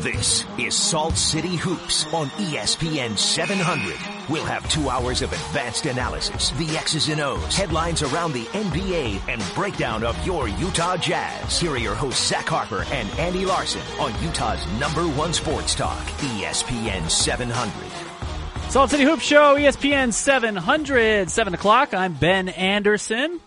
This is Salt City Hoops on ESPN 700. We'll have two hours of advanced analysis, the X's and O's, headlines around the NBA, and breakdown of your Utah Jazz. Here are your hosts, Zach Harper and Andy Larsen on Utah's number one sports talk, ESPN 700. Salt City Hoops Show, ESPN 700, 7 o'clock. I'm Ben Anderson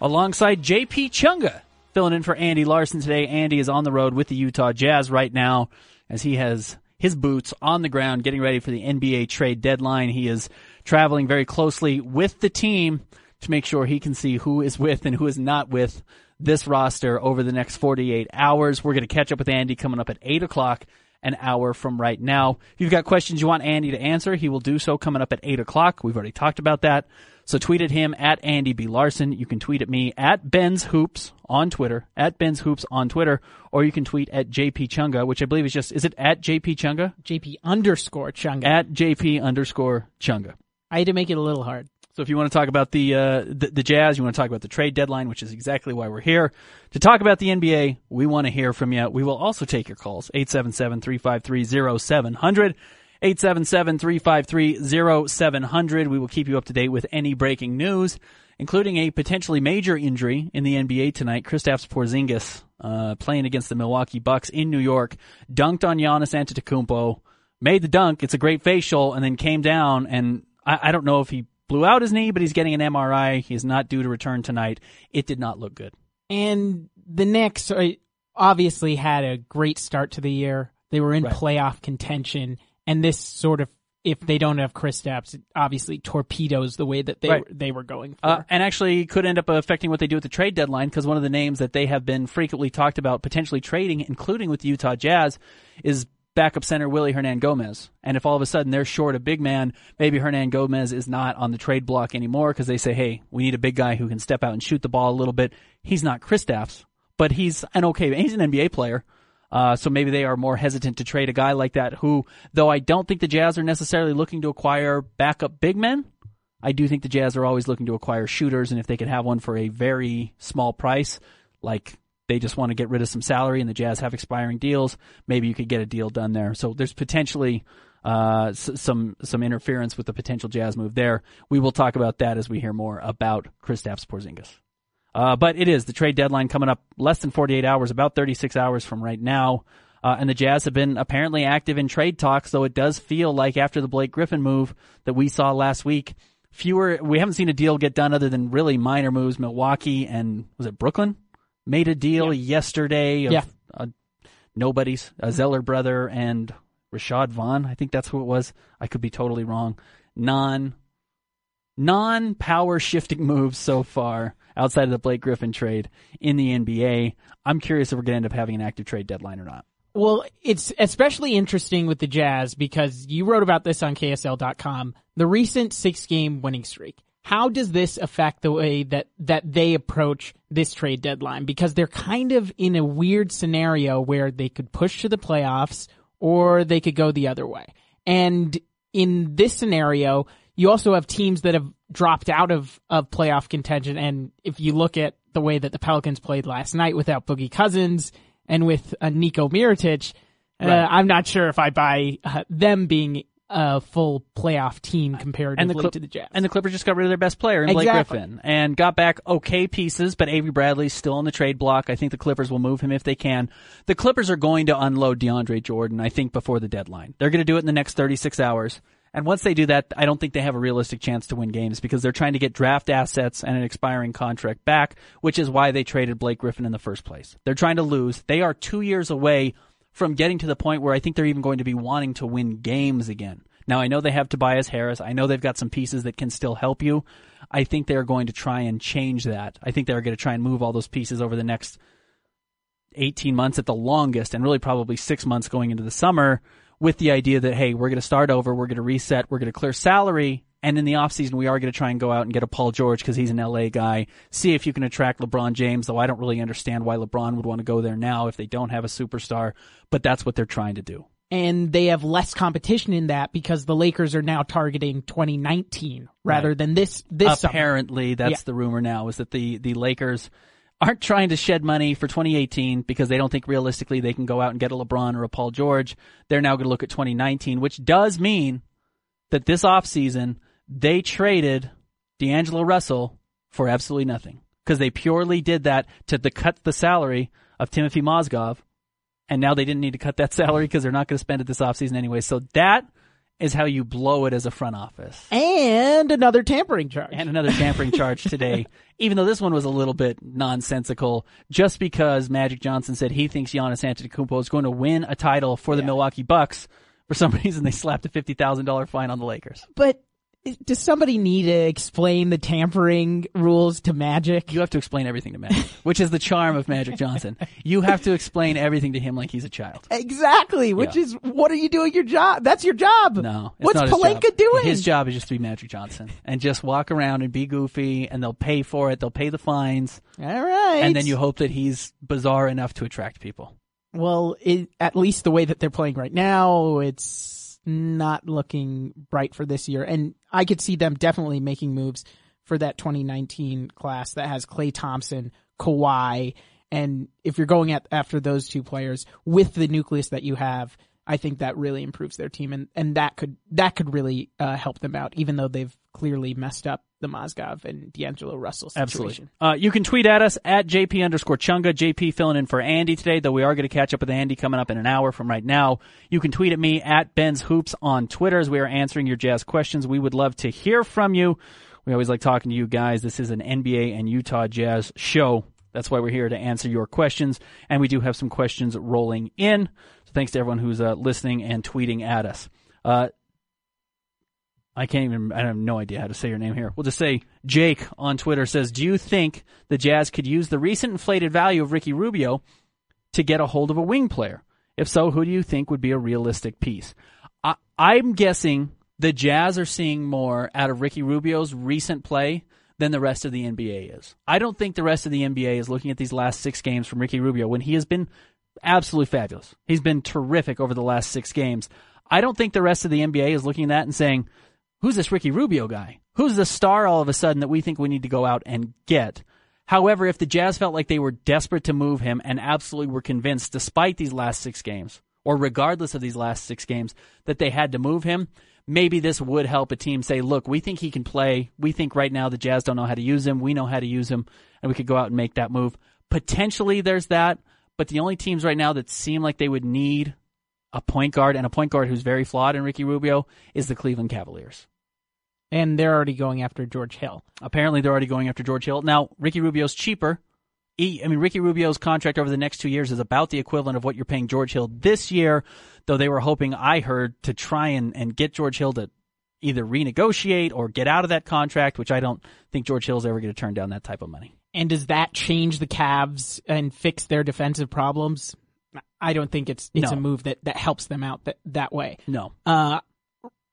alongside JP Chunga filling in for Andy Larsen today. Andy is on the road with the Utah Jazz right now as he has his boots on the ground getting ready for the NBA trade deadline. He is traveling very closely with the team to make sure he can see who is with and who is not with this roster over the next 48 hours. We're going to catch up with Andy coming up at 8 o'clock an hour from right now. If you've got questions you want Andy to answer, he will do so coming up at 8 o'clock. We've already talked about that. So tweet at him at Andy B. Larsen. You can tweet at me at Ben's Hoops on Twitter, at Ben's Hoops on Twitter, or you can tweet at JP Chunga, which I believe is just, is it at JP Chunga? JP underscore Chunga. At JP underscore Chunga. I had to make it a little hard. So if you want to talk about the, uh, the the Jazz, you want to talk about the trade deadline, which is exactly why we're here to talk about the NBA. We want to hear from you. We will also take your calls 877-353-0700, 877-353-0700. We will keep you up to date with any breaking news, including a potentially major injury in the NBA tonight. Kristaps Porzingis uh, playing against the Milwaukee Bucks in New York, dunked on Giannis Antetokounmpo, made the dunk. It's a great facial, and then came down and I, I don't know if he blew out his knee, but he's getting an MRI. He is not due to return tonight. It did not look good. And the Knicks uh, obviously had a great start to the year. They were in Right. playoff contention, and this sort of, if they don't have Kristaps, it obviously torpedoes the way that they Right. were, they were going for. Uh, and actually could end up affecting what they do at the trade deadline because one of the names that they have been frequently talked about potentially trading, including with the Utah Jazz, is backup center Willy Hernangomez. And if all of a sudden they're short a big man, maybe Hernangomez is not on the trade block anymore because they say, hey, we need a big guy who can step out and shoot the ball a little bit. He's not Chris Kristaps, but he's an okay, he's an NBA player. Uh, so maybe they are more hesitant to trade a guy like that who, though I don't think the Jazz are necessarily looking to acquire backup big men, I do think the Jazz are always looking to acquire shooters, and if they could have one for a very small price, like they just want to get rid of some salary and the Jazz have expiring deals, maybe you could get a deal done there. So there's potentially uh, some some interference with the potential Jazz move there. We will talk about that as we hear more about Kristaps Porzingis. Uh, but it is the trade deadline coming up less than 48 hours, about 36 hours from right now. Uh, and the Jazz have been apparently active in trade talks, though it does feel like after the Blake Griffin move that we saw last week, fewer, we haven't seen a deal get done other than really minor moves. Milwaukee and was it Brooklyn made a deal yesterday of Yeah. uh, nobody's, a Zeller brother and Rashad Vaughn. I think that's who it was. I could be totally wrong. Non, non power shifting moves so far outside of the Blake Griffin trade in the NBA. I'm curious if we're going to end up having an active trade deadline or not. Well, it's especially interesting with the Jazz because you wrote about this on KSL.com. The recent six game winning streak. How does this affect the way that, that they approach this trade deadline? Because they're kind of in a weird scenario where they could push to the playoffs or they could go the other way. And in this scenario, you also have teams that have dropped out of, of playoff contention. And if you look at the way that the Pelicans played last night without Boogie Cousins and with uh, Nico Mirotic, uh, Right. I'm not sure if I buy uh, them being a full playoff team comparatively And the, Clip- to the Jazz. and the Clippers just got rid of their best player in Blake Exactly. Griffin and got back okay pieces, but Avery Bradley's still on the trade block. I think the Clippers will move him if they can. The Clippers are going to unload DeAndre Jordan, I think, before the deadline. They're going to do it in the next 36 hours. And once they do that, I don't think they have a realistic chance to win games because they're trying to get draft assets and an expiring contract back, which is why they traded Blake Griffin in the first place. They're trying to lose. They are two years away from getting to the point where I think they're even going to be wanting to win games again. Now I know they have Tobias Harris. I know they've got some pieces that can still help you. I think they're going to try and change that. I think they're going to try and move all those pieces over the next 18 months at the longest and really probably six months going into the summer with the idea that, hey, we're going to start over. We're going to reset. We're going to clear salary. And in the offseason, we are going to try and go out and get a Paul George because he's an LA guy. See if you can attract LeBron James, though I don't really understand why LeBron would want to go there now if they don't have a superstar, but that's what they're trying to do. and they have less competition in that because the Lakers are now targeting 2019 rather Right. than this this summer. Apparently, that's Yeah. the rumor now is that the, the Lakers aren't trying to shed money for 2018 because they don't think realistically they can go out and get a LeBron or a Paul George. They're now going to look at 2019, which does mean that this offseason they traded D'Angelo Russell for absolutely nothing because they purely did that to the cut the salary of Timothy Mozgov. And now they didn't need to cut that salary because they're not going to spend it this offseason anyway. So that is how you blow it as a front office. And another tampering charge. And another tampering charge today, even though this one was a little bit nonsensical, just because Magic Johnson said he thinks Giannis Antetokounmpo is going to win a title for the Milwaukee Bucks. For some reason, they slapped a $50,000 fine on the Lakers. But does somebody need to explain the tampering rules to Magic? You have to explain everything to Magic, which is the charm of Magic Johnson. You have to explain everything to him like he's a child. Exactly, which Yeah. is what are you doing your job? That's your job. No, What's Pelinka doing? His job is just to be Magic Johnson and just walk around and be goofy, and they'll pay for it. They'll pay the fines, All right. and then you hope that he's bizarre enough to attract people. Well, it, at least the way that they're playing right now, it's not looking bright for this year. And I could see them definitely making moves for that 2019 class that has Klay Thompson, Kawhi, and if you're going at after those two players with the nucleus that you have, I think that really improves their team, and, and that could that could really uh, help them out, even though they've clearly messed up the Mozgov and D'Angelo Russell situation. Absolutely. Uh, you can tweet at us at JP underscore Chunga. JP filling in for Andy today, though we are going to catch up with Andy coming up in an hour from right now. You can tweet at me at Ben's Hoops on Twitter as we are answering your jazz questions. We would love to hear from you. We always like talking to you guys. This is an NBA and Utah Jazz show. That's why we're here to answer your questions. And we do have some questions rolling in. So thanks to everyone who's uh, listening and tweeting at us. Uh, I can't even, I have no idea how to say your name here. We'll just say Jake on Twitter says, Do you think the Jazz could use the recent inflated value of Ricky Rubio to get a hold of a wing player? If so, who do you think would be a realistic piece? I, I'm guessing the Jazz are seeing more out of Ricky Rubio's recent play than the rest of the NBA is. I don't think the rest of the NBA is looking at these last six games from Ricky Rubio when he has been absolutely fabulous. He's been terrific over the last six games. I don't think the rest of the NBA is looking at that and saying, who's this Ricky Rubio guy? Who's the star all of a sudden that we think we need to go out and get? However, if the Jazz felt like they were desperate to move him and absolutely were convinced, despite these last six games, or regardless of these last six games, that they had to move him, maybe this would help a team say, look, we think he can play. We think right now the Jazz don't know how to use him. We know how to use him, and we could go out and make that move. Potentially there's that, but the only teams right now that seem like they would need a point guard and a point guard who's very flawed in Ricky Rubio is the Cleveland Cavaliers. And they're already going after George Hill. Apparently, they're already going after George Hill. Now, Ricky Rubio's cheaper. He, I mean, Ricky Rubio's contract over the next two years is about the equivalent of what you're paying George Hill this year, though they were hoping, I heard, to try and, and get George Hill to either renegotiate or get out of that contract, which I don't think George Hill's ever going to turn down that type of money. And does that change the Cavs and fix their defensive problems? I don't think it's it's No. a move that, that helps them out that, that way. No. Uh,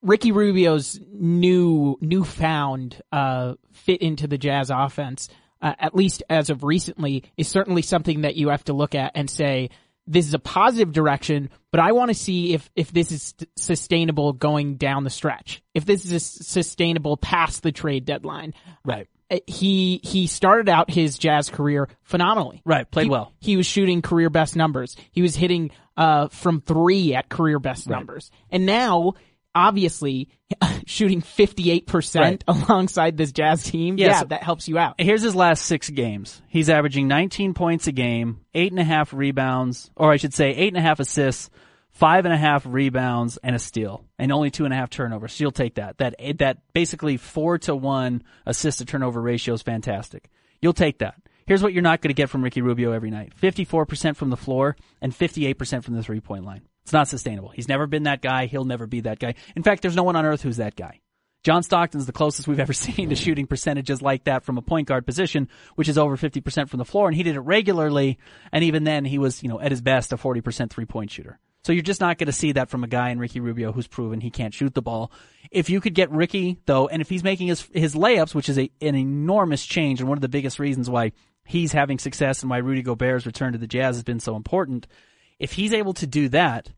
Ricky Rubio's new newfound uh, fit into the Jazz offense, uh, at least as of recently, is certainly something that you have to look at and say this is a positive direction. But I want to see if if this is sustainable going down the stretch. If this is sustainable past the trade deadline. Right. Uh, He he started out his Jazz career phenomenally. Right. Played He- well. He was shooting career best numbers. He was hitting uh, from three at career best numbers. And now, obviously, shooting 58% Right. alongside this Jazz team, Yeah, yeah, so- that helps you out. Here's his last six games. He's averaging 19 points a game, eight and a half rebounds, or I should say eight and a half assists, five and a half rebounds, and a steal, and only two and a half turnovers. So you'll take that. That that basically four to one assist to turnover ratio is fantastic. You'll take that. Here's what you're not going to get from Ricky Rubio every night: 54% from the floor and 58% from the three point line. It's not sustainable. He's never been that guy. He'll never be that guy. In fact, there's no one on earth who's that guy. John Stockton's the closest we've ever seen to shooting percentages like that from a point guard position, which is over 50% from the floor, and he did it regularly, and even then he was, you know, at his best a 40% three-point shooter. So you're just not going to see that from a guy in Ricky Rubio who's proven he can't shoot the ball. If you could get Ricky though, and if he's making his his layups, which is a, an enormous change and one of the biggest reasons why he's having success and why Rudy Gobert's return to the Jazz has been so important, if he's able to do that,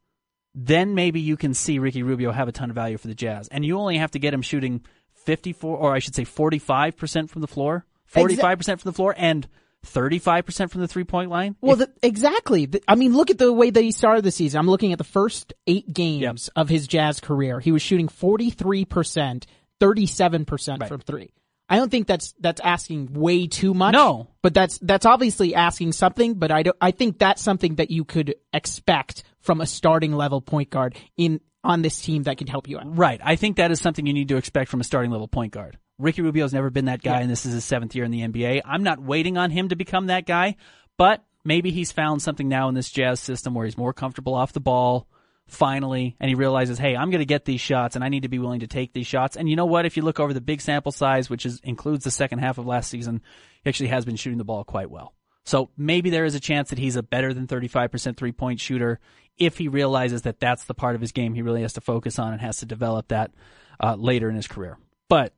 then maybe you can see Ricky Rubio have a ton of value for the Jazz. And you only have to get him shooting 54, or I should say 45% from the floor, 45% from the floor, and 35% from the three point line. Well, the, exactly. I mean, look at the way that he started the season. I'm looking at the first eight games of his Jazz career. He was shooting 43%, 37% Right. from three. I don't think that's that's asking way too much. No. but that's that's obviously asking something. But I don't. I think that's something that you could expect from a starting level point guard in on this team that can help you out. Right. I think that is something you need to expect from a starting level point guard. Ricky Rubio's never been that guy, and this is his seventh year in the NBA. I'm not waiting on him to become that guy, but maybe he's found something now in this Jazz system where he's more comfortable off the ball, finally, and he realizes, hey, I'm going to get these shots, and I need to be willing to take these shots. And you know what? If you look over the big sample size, which is, includes the second half of last season, he actually has been shooting the ball quite well. So maybe there is a chance that he's a better than 35% three point shooter if he realizes that that's the part of his game he really has to focus on and has to develop that uh, later in his career. But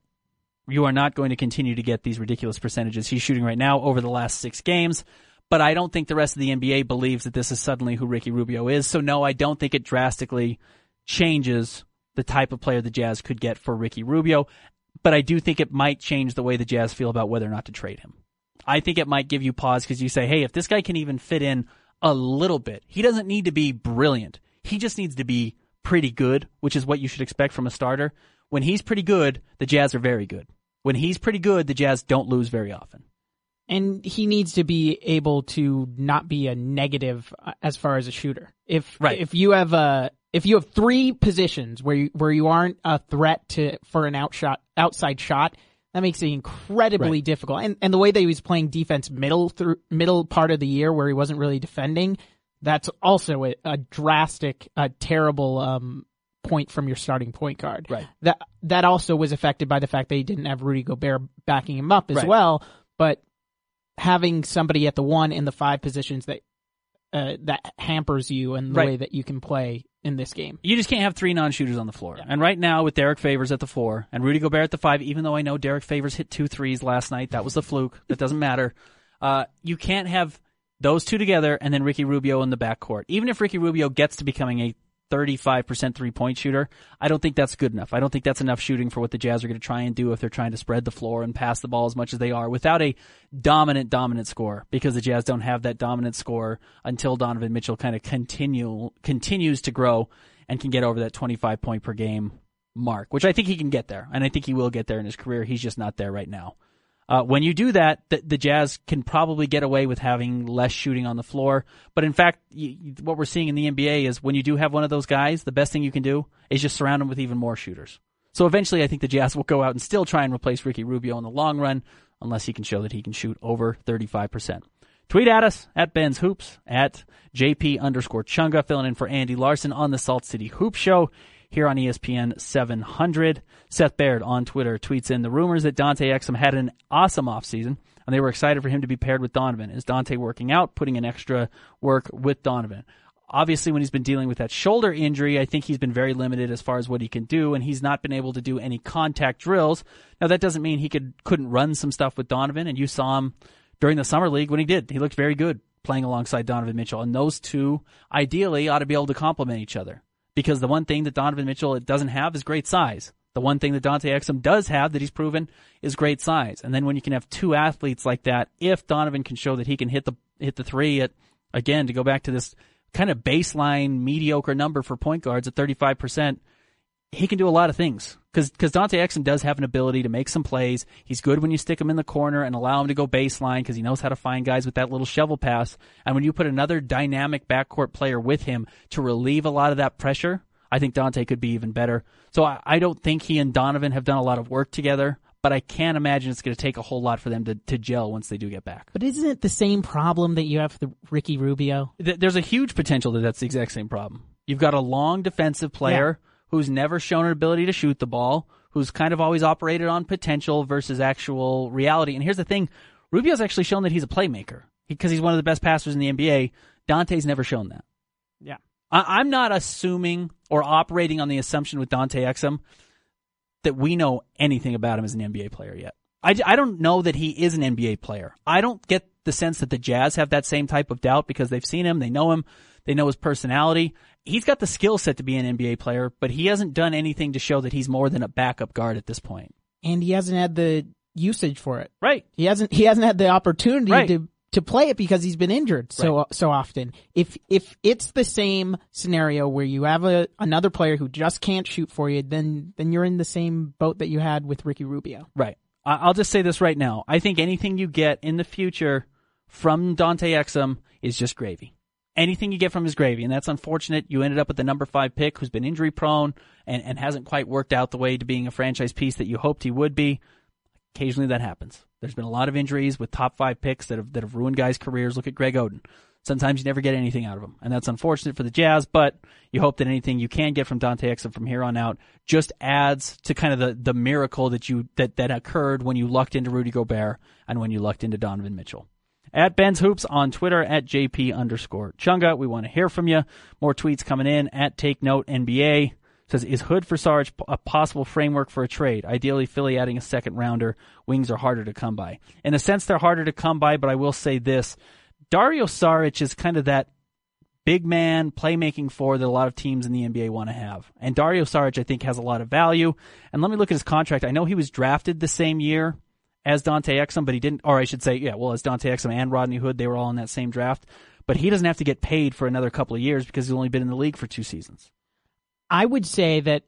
you are not going to continue to get these ridiculous percentages he's shooting right now over the last six games. But I don't think the rest of the NBA believes that this is suddenly who Ricky Rubio is. So no, I don't think it drastically changes the type of player the Jazz could get for Ricky Rubio. But I do think it might change the way the Jazz feel about whether or not to trade him. I think it might give you pause because you say, hey, if this guy can even fit in a little bit, he doesn't need to be brilliant. He just needs to be pretty good, which is what you should expect from a starter. When he's pretty good, the Jazz are very good. When he's pretty good, the Jazz don't lose very often. And he needs to be able to not be a negative uh, as far as a shooter. If Right. if you have a if you have three positions where you where you aren't a threat to for an outshot outside shot, that makes it incredibly Right. difficult. And and the way that he was playing defense middle through middle part of the year where he wasn't really defending, that's also a, a drastic, a terrible um, point from your starting point guard. Right. That that also was affected by the fact that he didn't have Rudy Gobert backing him up as Right. well. But having somebody at the one and the five positions that uh, that hampers you and the Right. way that you can play in this game. You just can't have three non-shooters on the floor. And right now, with Derrick Favors at the four and Rudy Gobert at the five, even though I know Derrick Favors hit two threes last night, that was a fluke. That doesn't matter. Uh, you can't have those two together and then Ricky Rubio in the backcourt. Even if Ricky Rubio gets to becoming a 35% three-point shooter, I don't think that's good enough. I don't think that's enough shooting for what the Jazz are going to try and do if they're trying to spread the floor and pass the ball as much as they are without a dominant, dominant score because the Jazz don't have that dominant score until Donovan Mitchell kind of continue, continues to grow and can get over that 25 point per game mark, which I think he can get there. And I think he will get there in his career. He's just not there right now. Uh, when you do that, the, the Jazz can probably get away with having less shooting on the floor. But in fact, y y- what we're seeing in the NBA is when you do have one of those guys, the best thing you can do is just surround him with even more shooters. So eventually, I think the Jazz will go out and still try and replace Ricky Rubio in the long run, unless he can show that he can shoot over 35%. Tweet at us at Ben's Hoops, at JP underscore Chunga, filling in for Andy Larsen on the Salt City Hoop Show here on ESPN 700. Seth Baird on Twitter tweets in the rumors that Dante Exum had an awesome offseason and they were excited for him to be paired with Donovan. Is Dante working out, putting in extra work with Donovan? Obviously, when he's been dealing with that shoulder injury, I think he's been very limited as far as what he can do, and he's not been able to do any contact drills. Now, that doesn't mean he could couldn't run some stuff with Donovan, and you saw him during the summer league when he did. He looked very good playing alongside Donovan Mitchell, and those two ideally ought to be able to complement each other. Because the one thing that Donovan Mitchell doesn't have is great size. The one thing that Dante Exum does have that he's proven is great size. And then when you can have two athletes like that, if Donovan can show that he can hit the hit the three at again to go back to this kind of baseline mediocre number for point guards at 35%, he can do a lot of things because because Dante Exum does have an ability to make some plays. He's good when you stick him in the corner and allow him to go baseline because he knows how to find guys with that little shovel pass. And when you put another dynamic backcourt player with him to relieve a lot of that pressure, I think Dante could be even better. So I, I don't think he and Donovan have done a lot of work together, but I can't imagine it's going to take a whole lot for them to, to gel once they do get back. But isn't it the same problem that you have with Ricky Rubio? There's a huge potential that that's the exact same problem. You've got a long defensive player who's never shown an ability to shoot the ball, who's kind of always operated on potential versus actual reality. And here's the thing Rubio's actually shown that he's a playmaker because he's one of the best passers in the NBA. Dante's never shown that. Yeah. I- I'm not assuming or operating on the assumption with Dante Exum that we know anything about him as an NBA player yet. I, I don't know that he is an NBA player. I don't get the sense that the Jazz have that same type of doubt because they've seen him, they know him, they know his personality. He's got the skill set to be an NBA player, but he hasn't done anything to show that he's more than a backup guard at this point. And he hasn't had the usage for it. Right. He hasn't he hasn't had the opportunity Right. to to play it because he's been injured so so often. If if it's the same scenario where you have a another player who just can't shoot for you, then then you're in the same boat that you had with Ricky Rubio. Right. I'll just say this right now. I think anything you get in the future from Dante Exum is just gravy. Anything you get from his gravy, and that's unfortunate. You ended up with the number five pick who's been injury prone and, and hasn't quite worked out the way to being a franchise piece that you hoped he would be. Occasionally that happens. There's been a lot of injuries with top five picks that have that have ruined guys' careers. Look at Greg Oden. Sometimes you never get anything out of him, and that's unfortunate for the Jazz. But you hope that anything you can get from Dante Exum from here on out just adds to kind of the, the miracle that you that that occurred when you lucked into Rudy Gobert and when you lucked into Donovan Mitchell. At Ben's Hoops on Twitter at JP underscore Chunga. We want to hear from you. More tweets coming in at Take Note NBA. Says, is Hood for Sarge a possible framework for a trade? Ideally, Philly adding a second rounder. Wings are harder to come by. In a sense, they're harder to come by, but I will say this. Dario Saric is kind of that big man playmaking four that a lot of teams in the NBA want to have. And Dario Saric, I think, has a lot of value. And let me look at his contract. I know he was drafted the same year as Dante Exum, but he didn't, or I should say, yeah, well, as Dante Exum and Rodney Hood, they were all in that same draft. But he doesn't have to get paid for another couple of years because he's only been in the league for two seasons. I would say that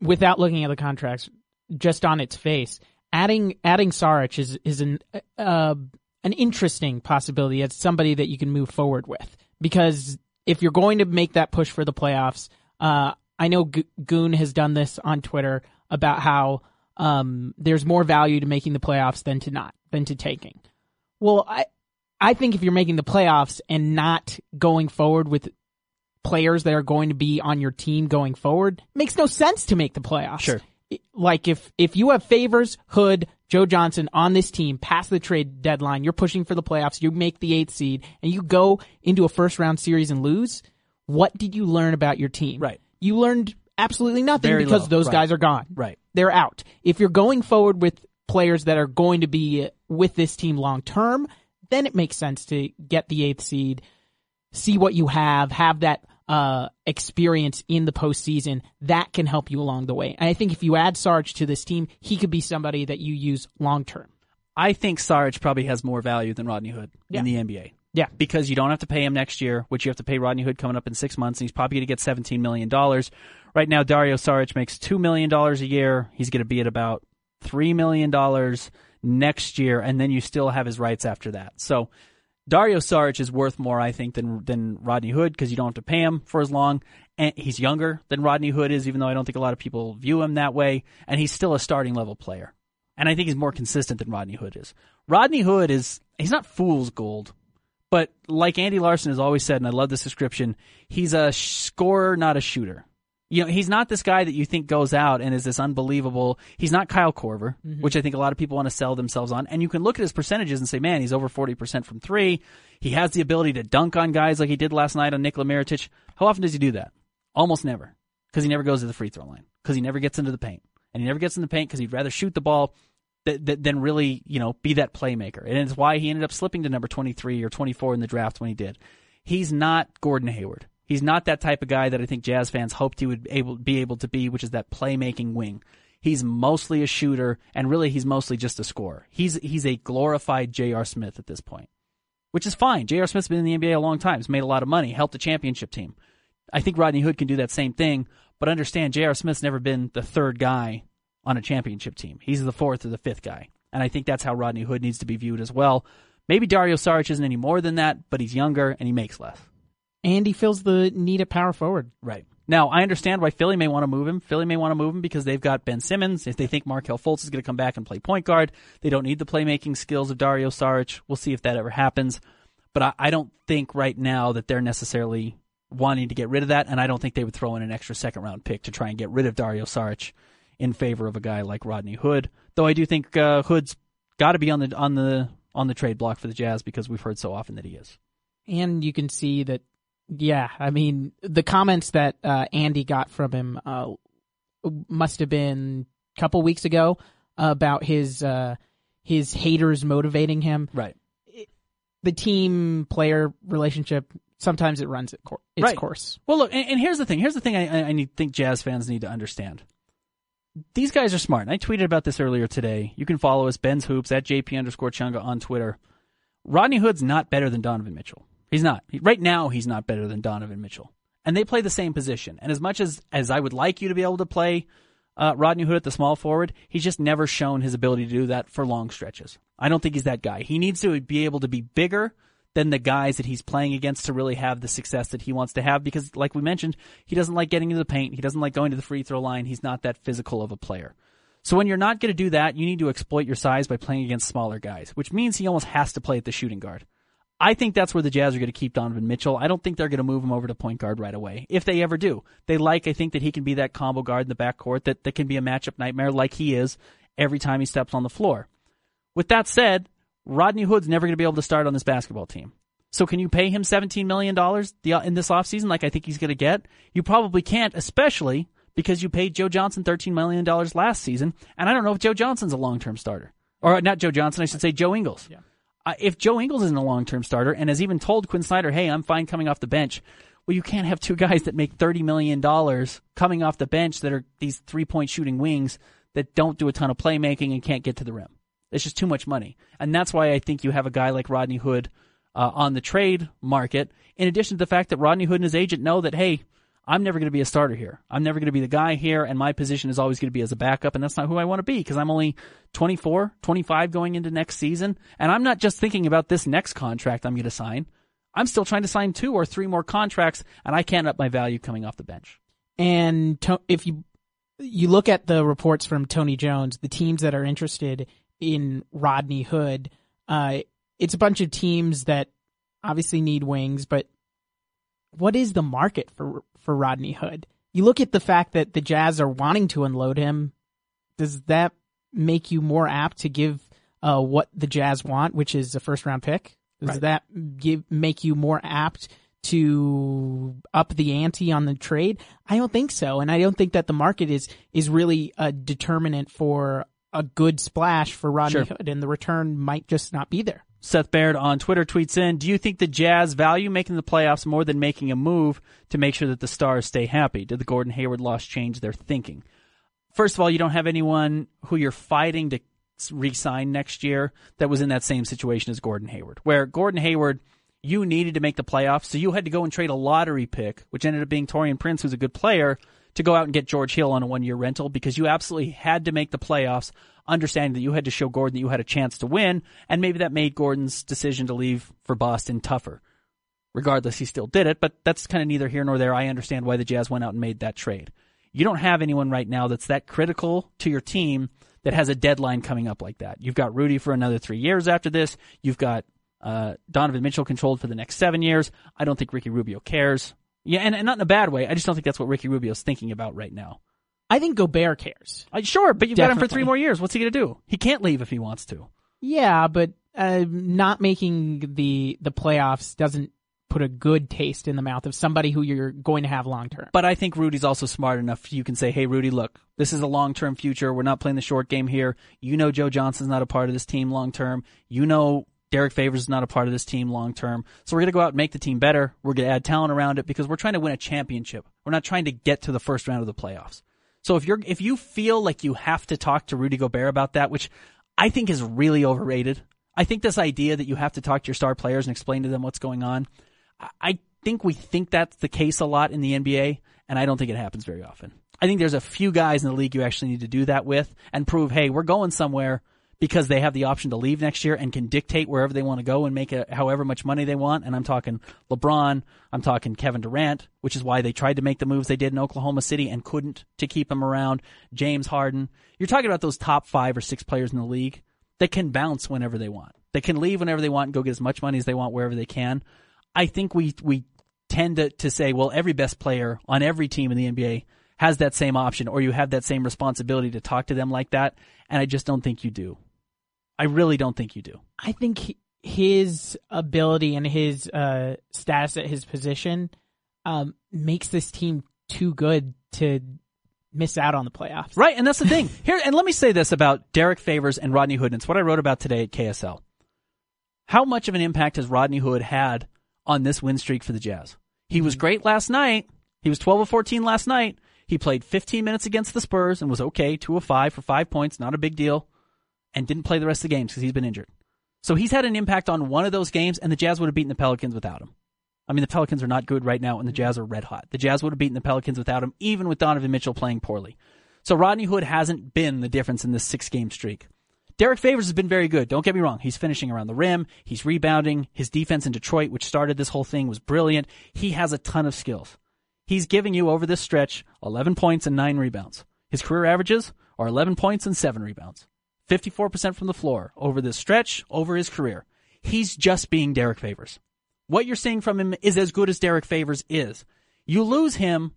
without looking at the contracts, just on its face, adding adding Saric is is an uh, an interesting possibility as somebody that you can move forward with because if you're going to make that push for the playoffs, uh, I know Goon has done this on Twitter about how um, there's more value to making the playoffs than to not than to taking. Well, I I think if you're making the playoffs and not going forward with players that are going to be on your team going forward, makes no sense to make the playoffs. Sure. Like if if you have favors, Hood, Joe Johnson on this team past the trade deadline, you're pushing for the playoffs, you make the eighth seed, and you go into a first round series and lose, what did you learn about your team? Right. You learned absolutely nothing Very because low. those Right. guys are gone. Right. They're out. If you're going forward with players that are going to be with this team long term, then it makes sense to get the eighth seed, see what you have, have that uh, experience in the postseason. That can help you along the way. And I think if you add Sarge to this team, he could be somebody that you use long term. I think Sarge probably has more value than Rodney Hood in the NBA. Yeah. Because you don't have to pay him next year, which you have to pay Rodney Hood coming up in six months, and he's probably going to get $17 million. Right now, Dario Saric makes $2 million a year. He's going to be at about $3 million next year, and then you still have his rights after that. So Dario Saric is worth more, I think, than than Rodney Hood because you don't have to pay him for as long. And he's younger than Rodney Hood is, even though I don't think a lot of people view him that way. And he's still a starting level player. And I think he's more consistent than Rodney Hood is. Rodney Hood is he's not fool's gold, but like Andy Larsen has always said, and I love this description, he's a scorer, not a shooter. You know, he's not this guy that you think goes out and is this unbelievable. He's not Kyle Korver, mm-hmm. which I think a lot of people want to sell themselves on. And you can look at his percentages and say, man, he's over 40% from three. He has the ability to dunk on guys like he did last night on Nikola Mirotic. How often does he do that? Almost never. Because he never goes to the free throw line. Because he never gets into the paint. And he never gets in the paint because he'd rather shoot the ball th- th- than really, you know, be that playmaker. And it's why he ended up slipping to number 23 or 24 in the draft when he did. He's not Gordon Hayward. He's not that type of guy that I think Jazz fans hoped he would able, be able to be, which is that playmaking wing. He's mostly a shooter, and really he's mostly just a scorer. He's he's a glorified J.R. Smith at this point, which is fine. J.R. Smith's been in the NBA a long time. He's made a lot of money, helped a championship team. I think Rodney Hood can do that same thing, but understand J.R. Smith's never been the third guy on a championship team. He's the fourth or the fifth guy. And I think that's how Rodney Hood needs to be viewed as well. Maybe Dario Saric isn't any more than that, but he's younger and he makes less. And he fills the need at power forward. Right. Now, I understand why Philly may want to move him. Philly may want to move him because they've got Ben Simmons. If they think Markelle Fultz is going to come back and play point guard, they don't need the playmaking skills of Dario Saric. We'll see if that ever happens. But I, I don't think right now that they're necessarily wanting to get rid of that, and I don't think they would throw in an extra second round pick to try and get rid of Dario Saric in favor of a guy like Rodney Hood. Though I do think uh, Hood's got to be on the on the on the trade block for the Jazz because we've heard so often that he is. And you can see that, yeah, I mean, the comments that uh, Andy got from him uh, must have been a couple weeks ago about his uh, his haters motivating him. Right. The team player relationship sometimes it runs its, cour- its Right. course. Well, look, and, and here's the thing. Here's the thing I, I- I think Jazz fans need to understand. These guys are smart. And I tweeted about this earlier today. You can follow us, Ben's Hoops, at JP underscore Chunga on Twitter. Rodney Hood's not better than Donovan Mitchell. He's not. Right now, he's not better than Donovan Mitchell. And they play the same position. And as much as, as I would like you to be able to play uh, Rodney Hood at the small forward, he's just never shown his ability to do that for long stretches. I don't think he's that guy. He needs to be able to be bigger than the guys that he's playing against to really have the success that he wants to have because, like we mentioned, he doesn't like getting into the paint. He doesn't like going to the free throw line. He's not that physical of a player. So when you're not going to do that, you need to exploit your size by playing against smaller guys, which means he almost has to play at the shooting guard. I think that's where the Jazz are going to keep Donovan Mitchell. I don't think they're going to move him over to point guard right away, if they ever do. They like, I think, that he can be that combo guard in the backcourt, that, that can be a matchup nightmare like he is every time he steps on the floor. With that said, Rodney Hood's never going to be able to start on this basketball team. So can you pay him $17 million in this offseason like I think he's going to get? You probably can't, especially because you paid Joe Johnson $13 million last season. And I don't know if Joe Johnson's a long-term starter. Or not Joe Johnson, I should say Joe Ingles. Yeah uh, if Joe Ingles isn't a long term starter and has even told Quin Snyder, hey, I'm fine coming off the bench, well, you can't have two guys that make $30 million coming off the bench that are these three point shooting wings that don't do a ton of playmaking and can't get to the rim. It's just too much money. And that's why I think you have a guy like Rodney Hood uh, on the trade market, in addition to the fact that Rodney Hood and his agent know that, hey, I'm never going to be a starter here. I'm never going to be the guy here, and my position is always going to be as a backup, and that's not who I want to be because I'm only 24, 25 going into next season, and I'm not just thinking about this next contract I'm going to sign. I'm still trying to sign two or three more contracts, and I can't up my value coming off the bench. And to, if you you look at the reports from Tony Jones, the teams that are interested in Rodney Hood, uh, it's a bunch of teams that obviously need wings, but what is the market for for Rodney Hood? You look at the fact that the Jazz are wanting to unload him. Does that make you more apt to give uh, what the Jazz want, which is a first round pick? Does right. that give make you more apt to up the ante on the trade? I don't think so, and I don't think that the market is is really a determinant for a good splash for Rodney sure. Hood, and the return might just not be there. Seth Baird on Twitter tweets in, do you think the Jazz value making the playoffs more than making a move to make sure that the stars stay happy? Did the Gordon Hayward loss change their thinking? First of all, you don't have anyone who you're fighting to re-sign next year that was in that same situation as Gordon Hayward, where Gordon Hayward, you needed to make the playoffs, so you had to go and trade a lottery pick, which ended up being Taurean Prince, who's a good player, to go out and get George Hill on a one year rental because you absolutely had to make the playoffs, understanding that you had to show Gordon that you had a chance to win, and maybe that made Gordon's decision to leave for Boston tougher. Regardless, he still did it, but that's kind of neither here nor there. I understand why the Jazz went out and made that trade. You don't have anyone right now that's that critical to your team that has a deadline coming up like that. You've got Rudy for another three years after this. You've got uh, Donovan Mitchell controlled for the next seven years. I don't think Ricky Rubio cares. Yeah, and, and not in a bad way. I just don't think that's what Ricky Rubio's thinking about right now. I think Gobert cares. Uh, sure, but you've Definitely. got him for three more years. What's he going to do? He can't leave if he wants to. Yeah, but uh, not making the the playoffs doesn't put a good taste in the mouth of somebody who you're going to have long term. But I think Rudy's also smart enough. You can say, "Hey, Rudy, look, this is a long term future. We're not playing the short game here. You know, Joe Johnson's not a part of this team long term. You know, Derrick Favors is not a part of this team long term. So we're going to go out and make the team better. We're going to add talent around it because we're trying to win a championship. We're not trying to get to the first round of the playoffs. So if you're if you feel like you have to talk to Rudy Gobert about that, which I think is really overrated. I think this idea that you have to talk to your star players and explain to them what's going on. I think we think that's the case a lot in the NBA, and I don't think it happens very often. I think there's a few guys in the league you actually need to do that with and prove, hey, we're going somewhere because they have the option to leave next year and can dictate wherever they want to go and make it however much money they want. And I'm talking LeBron, I'm talking Kevin Durant, which is why they tried to make the moves they did in Oklahoma City and couldn't to keep him around. James Harden. You're talking about those top five or six players in the league that can bounce whenever they want. They can leave whenever they want and go get as much money as they want wherever they can. I think we we tend to, to say, well, every best player on every team in the NBA has that same option or you have that same responsibility to talk to them like that. And I just don't think you do. I really don't think you do. I think his ability and his uh, status at his position um, makes this team too good to miss out on the playoffs. Right, and that's the thing. Here, and let me say this about Derrick Favors and Rodney Hood. And it's what I wrote about today at KSL. How much of an impact has Rodney Hood had on this win streak for the Jazz? He was mm-hmm. great last night. He was 12 of 14 last night. He played 15 minutes against the Spurs and was okay, 2 of 5 for 5 points, not a big deal and didn't play the rest of the games because he's been injured. So he's had an impact on one of those games, and the Jazz would have beaten the Pelicans without him. I mean, the Pelicans are not good right now, and the Jazz are red hot. The Jazz would have beaten the Pelicans without him, even with Donovan Mitchell playing poorly. So Rodney Hood hasn't been the difference in this six game streak. Derrick Favors has been very good. Don't get me wrong. He's finishing around the rim. He's rebounding. His defense in Detroit, which started this whole thing, was brilliant. He has a ton of skills. He's giving you over this stretch 11 points and 9 rebounds. His career averages are 11 points and 7 rebounds. 54% from the floor over this stretch, over his career. He's just being Derrick Favors. What you're seeing from him is as good as Derrick Favors is. You lose him,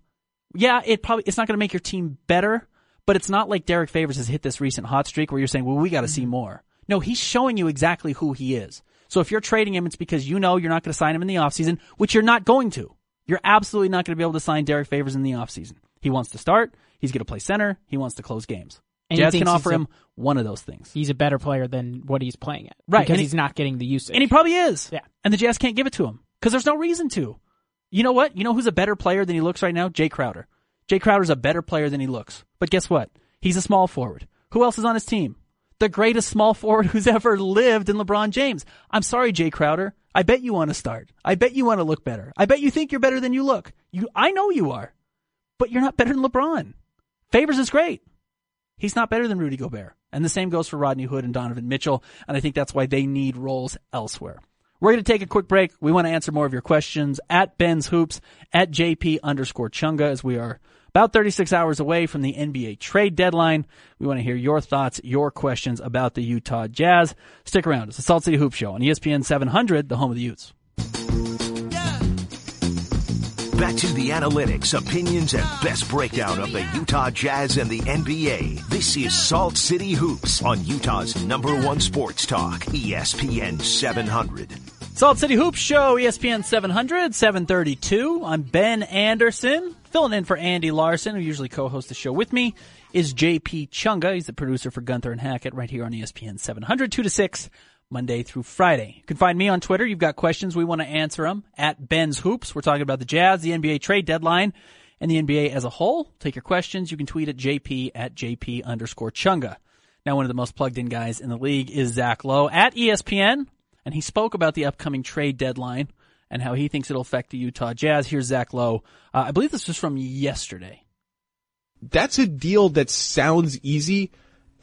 yeah, it probably it's not going to make your team better, but it's not like Derrick Favors has hit this recent hot streak where you're saying, "Well, we got to see more." No, he's showing you exactly who he is. So if you're trading him, it's because you know you're not going to sign him in the offseason, which you're not going to. You're absolutely not going to be able to sign Derrick Favors in the offseason. He wants to start. He's going to play center. He wants to close games. And Jazz can offer him one of those things. He's a better player than what he's playing at. Right, Because he- he's not getting the usage. And he probably is. Yeah. And the Jazz can't give it to him because there's no reason to. You know what? You know who's a better player than he looks right now? Jae Crowder. Jae Crowder's a better player than he looks. But guess what? He's a small forward. Who else is on his team? The greatest small forward who's ever lived in LeBron James. I'm sorry, Jae Crowder. I bet you want to start. I bet you want to look better. I bet you think you're better than you look. You, I know you are. But you're not better than LeBron. Favors is great. He's not better than Rudy Gobert. And the same goes for Rodney Hood and Donovan Mitchell. And I think that's why they need roles elsewhere. We're going to take a quick break. We want to answer more of your questions at Ben's Hoops, at JP underscore Chunga, as we are about 36 hours away from the NBA trade deadline. We want to hear your thoughts, your questions about the Utah Jazz. Stick around. It's the Salt City Hoop Show on ESPN 700, the home of the Utes. Back to the analytics, opinions, and best breakdown of the Utah Jazz and the NBA. This is Salt City Hoops on Utah's number one sports talk, ESPN 700. Salt City Hoops Show, ESPN 700, 732. I'm Ben Anderson, filling in for Andy Larsen, who usually co-hosts the show with me, is JP Chunga. He's the producer for Gunther and Hackett right here on ESPN 700, 2 to 6, Monday through Friday. You can find me on Twitter. You've got questions. We want to answer them at Ben's Hoops. We're talking about the Jazz, the NBA trade deadline, and the NBA as a whole. Take your questions. You can tweet at JP at JP underscore Chunga. Now, one of the most plugged in guys in the league is Zach Lowe at ESPN and he spoke about the upcoming trade deadline and how he thinks it'll affect the Utah Jazz. Here's Zach Lowe. Uh, I believe this was from yesterday. that's a deal that sounds easy.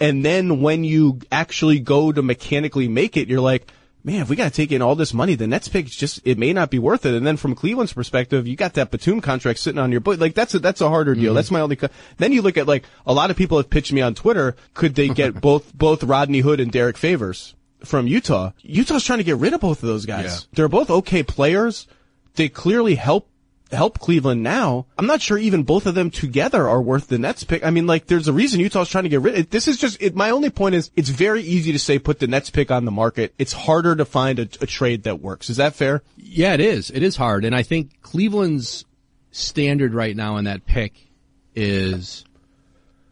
And then when you actually go to mechanically make it, you're like, man, if we got to take in all this money, the Nets pick just, it may not be worth it. And then from Cleveland's perspective, you got that Batum contract sitting on your book. Like that's a, that's a harder deal. Mm-hmm. That's my only, co- then you look at like, a lot of people have pitched me on Twitter. Could they get both, both Rodney Hood and Derrick Favors from Utah? Utah's trying to get rid of both of those guys. Yeah. They're both okay players. They clearly help help Cleveland now. I'm not sure even both of them together are worth the Nets pick. I mean, like, there's a reason Utah's trying to get rid. Of this is just. It, my only point is, it's very easy to say put the Nets pick on the market. It's harder to find a, a trade that works. Is that fair? Yeah, it is. It is hard. And I think Cleveland's standard right now in that pick is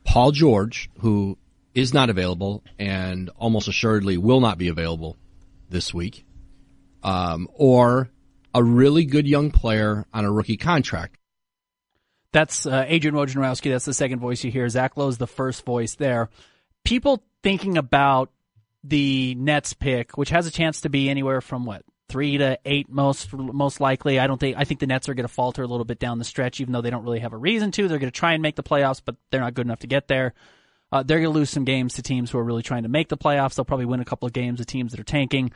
Paul George, who is not available and almost assuredly will not be available this week, um, or a really good young player on a rookie contract. That's uh, Adrian Wojnarowski. That's the second voice you hear. Zach Lowe's the first voice there. People thinking about the Nets pick, which has a chance to be anywhere from what three to eight most most likely. I don't think I think the Nets are going to falter a little bit down the stretch, even though they don't really have a reason to. They're going to try and make the playoffs, but they're not good enough to get there. Uh, they're going to lose some games to teams who are really trying to make the playoffs. They'll probably win a couple of games to teams that are tanking.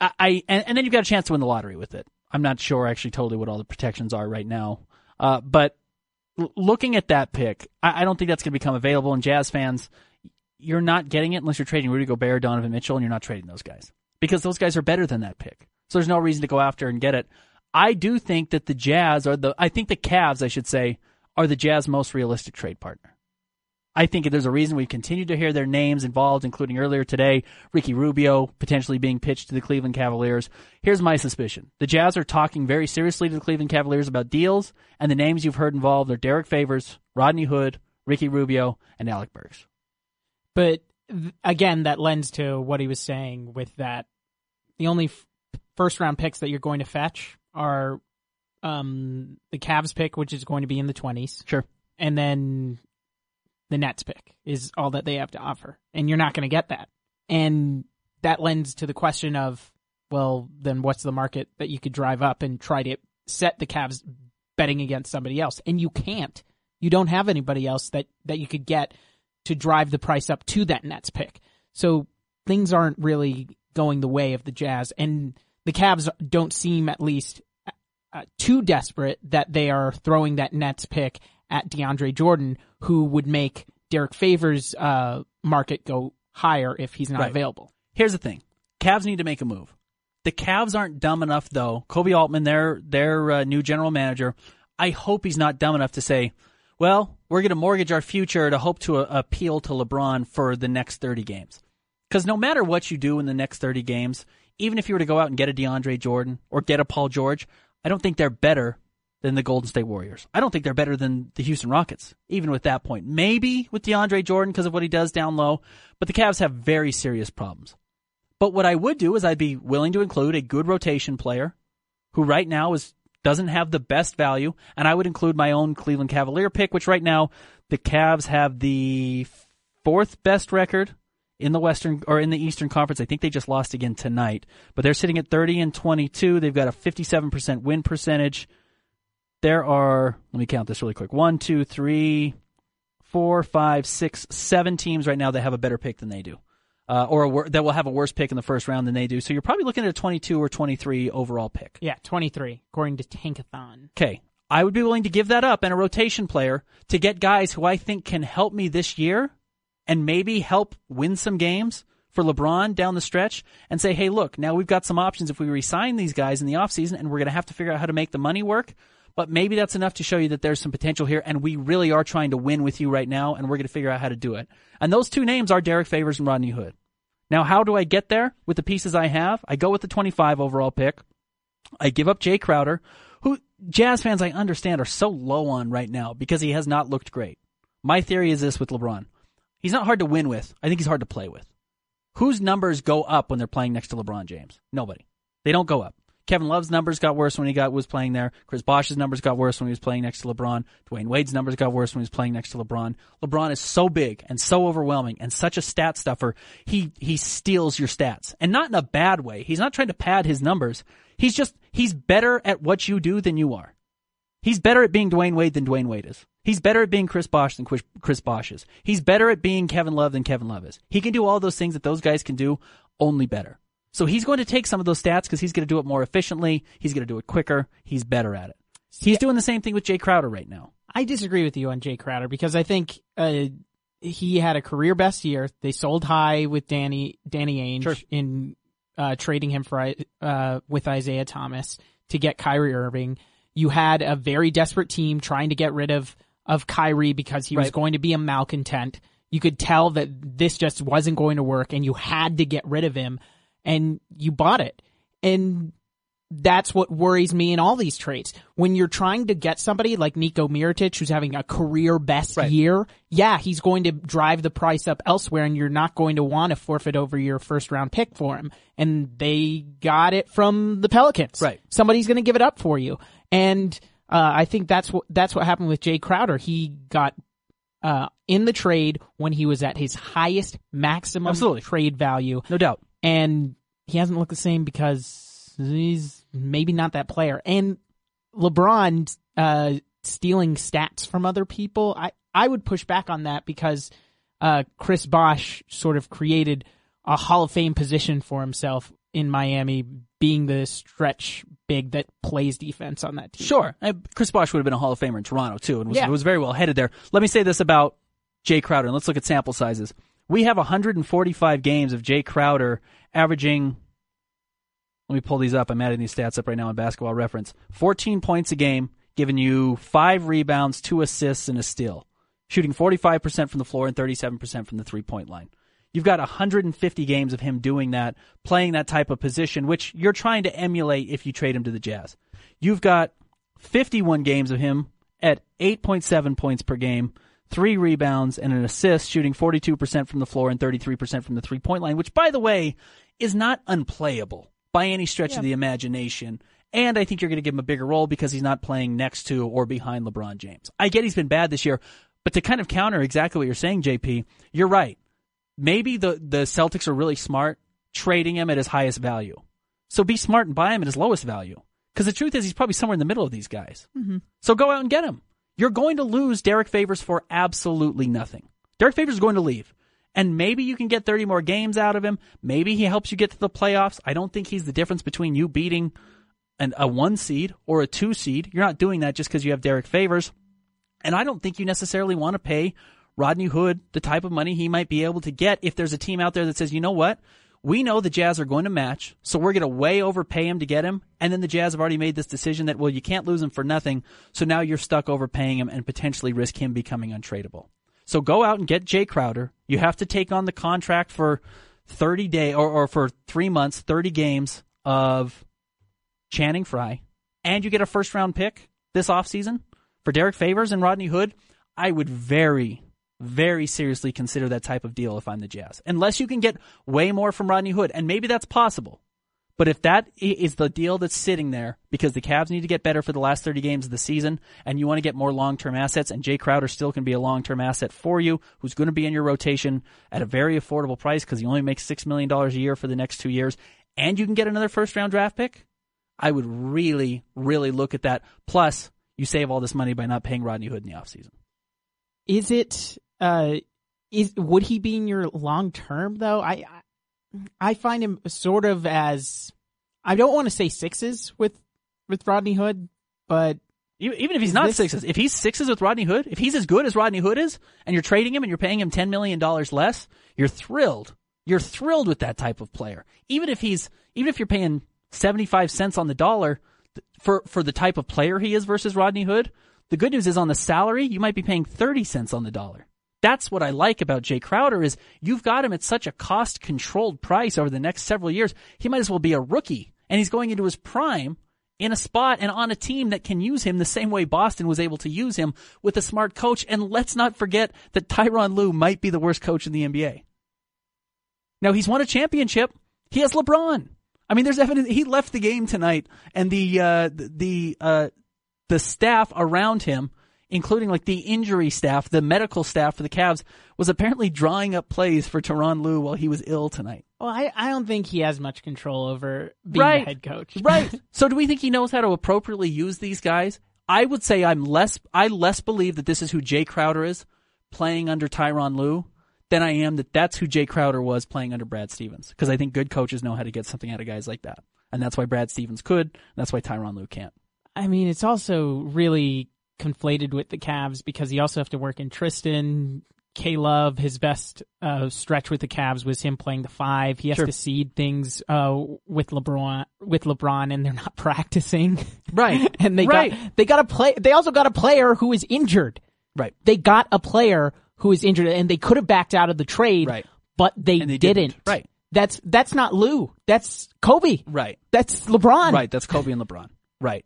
I, I and, and then you've got a chance to win the lottery with it. I'm not sure actually totally what all the protections are right now, uh, but l- looking at that pick, I, I don't think that's going to become available. And Jazz fans, you're not getting it unless you're trading Rudy Gobert, Donovan Mitchell, and you're not trading those guys because those guys are better than that pick. So there's no reason to go after and get it. I do think that the Jazz are the, I think the Cavs, I should say, are the Jazz most realistic trade partner. I think there's a reason we've continued to hear their names involved, including earlier today, Ricky Rubio potentially being pitched to the Cleveland Cavaliers. Here's my suspicion. The Jazz are talking very seriously to the Cleveland Cavaliers about deals, and the names you've heard involved are Derrick Favors, Rodney Hood, Ricky Rubio, and Alec Burks. But again, that lends to what he was saying with that the only f- first round picks that you're going to fetch are um, the Cavs pick, which is going to be in the 20s, Sure. and then the Nets pick is all that they have to offer. And you're not going to get that. And that lends to the question of, well, then what's the market that you could drive up and try to set the Cavs betting against somebody else? And you can't. You don't have anybody else that, that you could get to drive the price up to that Nets pick. So things aren't really going the way of the Jazz, and the Cavs don't seem at least uh, too desperate that they are throwing that Nets pick at DeAndre Jordan, who would make Derrick Favors' uh, market go higher if he's not Right. available. Here's the thing: Cavs need to make a move. The Cavs aren't dumb enough, though. Koby Altman, their their uh, new general manager, I hope he's not dumb enough to say, "Well, we're going to mortgage our future to hope to uh, appeal to LeBron for the next 30 games." Because no matter what you do in the next 30 games, even if you were to go out and get a DeAndre Jordan or get a Paul George, I don't think they're better than the Golden State Warriors. I don't think they're better than the Houston Rockets, even with that point. Maybe with DeAndre Jordan because of what he does down low, but the Cavs have very serious problems. But what I would do is I'd be willing to include a good rotation player who right now is doesn't have the best value, and I would include my own Cleveland Cavalier pick, which right now the Cavs have the fourth best record in the Western or in the Eastern Conference. I think they just lost again tonight, but they're sitting at 30 and 22. They've got a 57% win percentage. There are, let me count this really quick. One, two, three, four, five, six, seven teams right now that have a better pick than they do. Uh, or a, wor- that will have a worse pick in the first round than they do. So you're probably looking at a 22 or 23 overall pick. Yeah, 23, according to Tankathon. Okay. I would be willing to give that up and a rotation player to get guys who I think can help me this year and maybe help win some games for LeBron down the stretch and say, hey, look, now we've got some options if we resign these guys in the offseason and we're going to have to figure out how to make the money work. But maybe that's enough to show you that there's some potential here and we really are trying to win with you right now and we're going to figure out how to do it. And those two names are Derrick Favors and Rodney Hood. Now, how do I get there with the pieces I have? I go with the 25 overall pick. I give up Jae Crowder, who Jazz fans I understand are so low on right now because he has not looked great. My theory is this with LeBron. He's not hard to win with. I think he's hard to play with. Whose numbers go up when they're playing next to LeBron James? Nobody. They don't go up. Kevin Love's numbers got worse when he got was playing there. Chris Bosh's numbers got worse when he was playing next to LeBron. Dwyane Wade's numbers got worse when he was playing next to LeBron. LeBron is so big and so overwhelming and such a stat stuffer. He he steals your stats. And not in a bad way. He's not trying to pad his numbers. He's just he's better at what you do than you are. He's better at being Dwyane Wade than Dwyane Wade is. He's better at being Chris Bosh than Chris, Bosh is. He's better at being Kevin Love than Kevin Love is. He can do all those things that those guys can do, only better. So he's going to take some of those stats because he's going to do it more efficiently. He's going to do it quicker. He's better at it. He's doing the same thing with Jae Crowder right now. I disagree with you on Jae Crowder because I think uh, he had a career best year. They sold high with Danny Danny Ainge Sure. in uh, trading him for uh, with Isaiah Thomas to get Kyrie Irving. You had a very desperate team trying to get rid of of Kyrie because he was going to be a malcontent. You could tell that this just wasn't going to work, and you had to get rid of him, and you bought it. And that's what worries me in all these trades. When you're trying to get somebody like Nico Mirotic, who's having a career best Right. year, yeah, he's going to drive the price up elsewhere, and you're not going to want to forfeit over your first round pick for him. And they got it from the Pelicans. Right. Somebody's going to give it up for you. And uh, I think that's what that's what happened with Jae Crowder. He got uh, in the trade when he was at his highest maximum Absolutely. trade value No doubt. and he hasn't looked the same because he's maybe not that player. And LeBron uh, stealing stats from other people, I I would push back on that because uh, Chris Bosh sort of created a Hall of Fame position for himself in Miami, being the stretch big that plays defense on that team. Sure. Chris Bosh would have been a Hall of Famer in Toronto too, and was, Yeah. was very well headed there. Let me say this about Jae Crowder, and let's look at sample sizes. We have 145 games of Jae Crowder averaging. Let me pull these up. I'm adding these stats up right now on Basketball Reference. 14 points a game, giving you five rebounds, two assists, and a steal, shooting 45% from the floor and 37% from the three point line. You've got 150 games of him doing that, playing that type of position, which you're trying to emulate if you trade him to the Jazz. You've got 51 games of him at 8.7 points per game, three rebounds and an assist, shooting 42% from the floor and 33% from the three point line, which, by the way, is not unplayable by any stretch of the imagination. And I think you're going to give him a bigger role because he's not playing next to or behind LeBron James. I get he's been bad this year, but to kind of counter exactly what you're saying, JP, you're right. Maybe the, the Celtics are really smart trading him at his highest value. So be smart and buy him at his lowest value. Because the truth is, he's probably somewhere in the middle of these guys. Mm-hmm. So go out and get him. You're going to lose Derrick Favors for absolutely nothing. Derrick Favors is going to leave. And maybe you can get 30 more games out of him. Maybe he helps you get to the playoffs. I don't think he's the difference between you beating an, a one seed or a two seed. You're not doing that just because you have Derrick Favors. And I don't think you necessarily want to pay Rodney Hood the type of money he might be able to get if there's a team out there that says, you know what? We know the Jazz are going to match, so we're going to way overpay him to get him. And then the Jazz have already made this decision that, well, you can't lose him for nothing. So now you're stuck overpaying him and potentially risk him becoming untradeable. So go out and get Jae Crowder. You have to take on the contract for 30 day or, or for three months, 30 games of Channing Frye, and you get a first round pick this offseason for Derrick Favors and Rodney Hood. I would very, very seriously consider that type of deal if I'm the Jazz. Unless you can get way more from Rodney Hood, and maybe that's possible. But if that is the deal that's sitting there because the Cavs need to get better for the last 30 games of the season and you want to get more long-term assets and Jae Crowder still can be a long-term asset for you who's going to be in your rotation at a very affordable price because he only makes $6 million a year for the next two years and you can get another first round draft pick, I would really, really look at that. Plus, you save all this money by not paying Rodney Hood in the offseason. Is it, uh, is, would he be in your long term though? I, I find him sort of as I don't want to say sixes with with Rodney Hood, but even if he's not this, sixes, if he's sixes with Rodney Hood, if he's as good as Rodney Hood is, and you're trading him and you're paying him ten million dollars less, you're thrilled. You're thrilled with that type of player. Even if he's even if you're paying seventy five cents on the dollar for for the type of player he is versus Rodney Hood, the good news is on the salary you might be paying thirty cents on the dollar. That's what I like about Jae Crowder is you've got him at such a cost controlled price over the next several years. He might as well be a rookie and he's going into his prime in a spot and on a team that can use him the same way Boston was able to use him with a smart coach. And let's not forget that Tyronn Lue might be the worst coach in the NBA. Now he's won a championship. He has LeBron. I mean, there's evidence he left the game tonight and the, uh, the, uh, the staff around him including like the injury staff, the medical staff for the Cavs, was apparently drawing up plays for Tyronn Lue while he was ill tonight. Well, I, I don't think he has much control over being right. the head coach. right. So do we think he knows how to appropriately use these guys? I would say I'm less I less believe that this is who Jae Crowder is playing under Tyronn Lue than I am that that's who Jae Crowder was playing under Brad Stevens because I think good coaches know how to get something out of guys like that. And that's why Brad Stevens could, and that's why Tyronn Lue can't. I mean, it's also really conflated with the Cavs because he also have to work in Tristan. K Love, his best uh, stretch with the Cavs was him playing the five. He has sure. to seed things uh, with LeBron, with LeBron, and they're not practicing. Right, and they right. got they got a play. They also got a player who is injured. Right. They got a player who is injured, and they could have backed out of the trade. Right. But they, they didn't. didn't. Right. That's that's not Lue. That's Koby. Right. That's LeBron. Right. That's Koby and LeBron. Right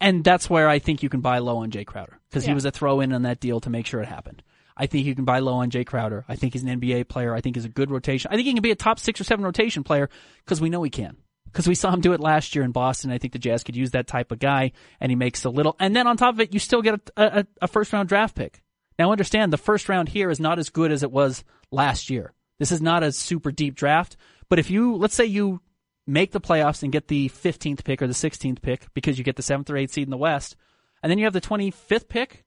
and that's where I think you can buy low on Jae Crowder because yeah. he was a throw in on that deal to make sure it happened. I think you can buy low on Jae Crowder. I think he's an NBA player. I think he's a good rotation. I think he can be a top six or seven rotation player because we know he can. Because we saw him do it last year in Boston. I think the Jazz could use that type of guy, and he makes a little. And then on top of it, you still get a, a, a first round draft pick. Now understand the first round here is not as good as it was last year. This is not a super deep draft. But if you, let's say you make the playoffs and get the 15th pick or the 16th pick because you get the 7th or 8th seed in the West. And then you have the 25th pick.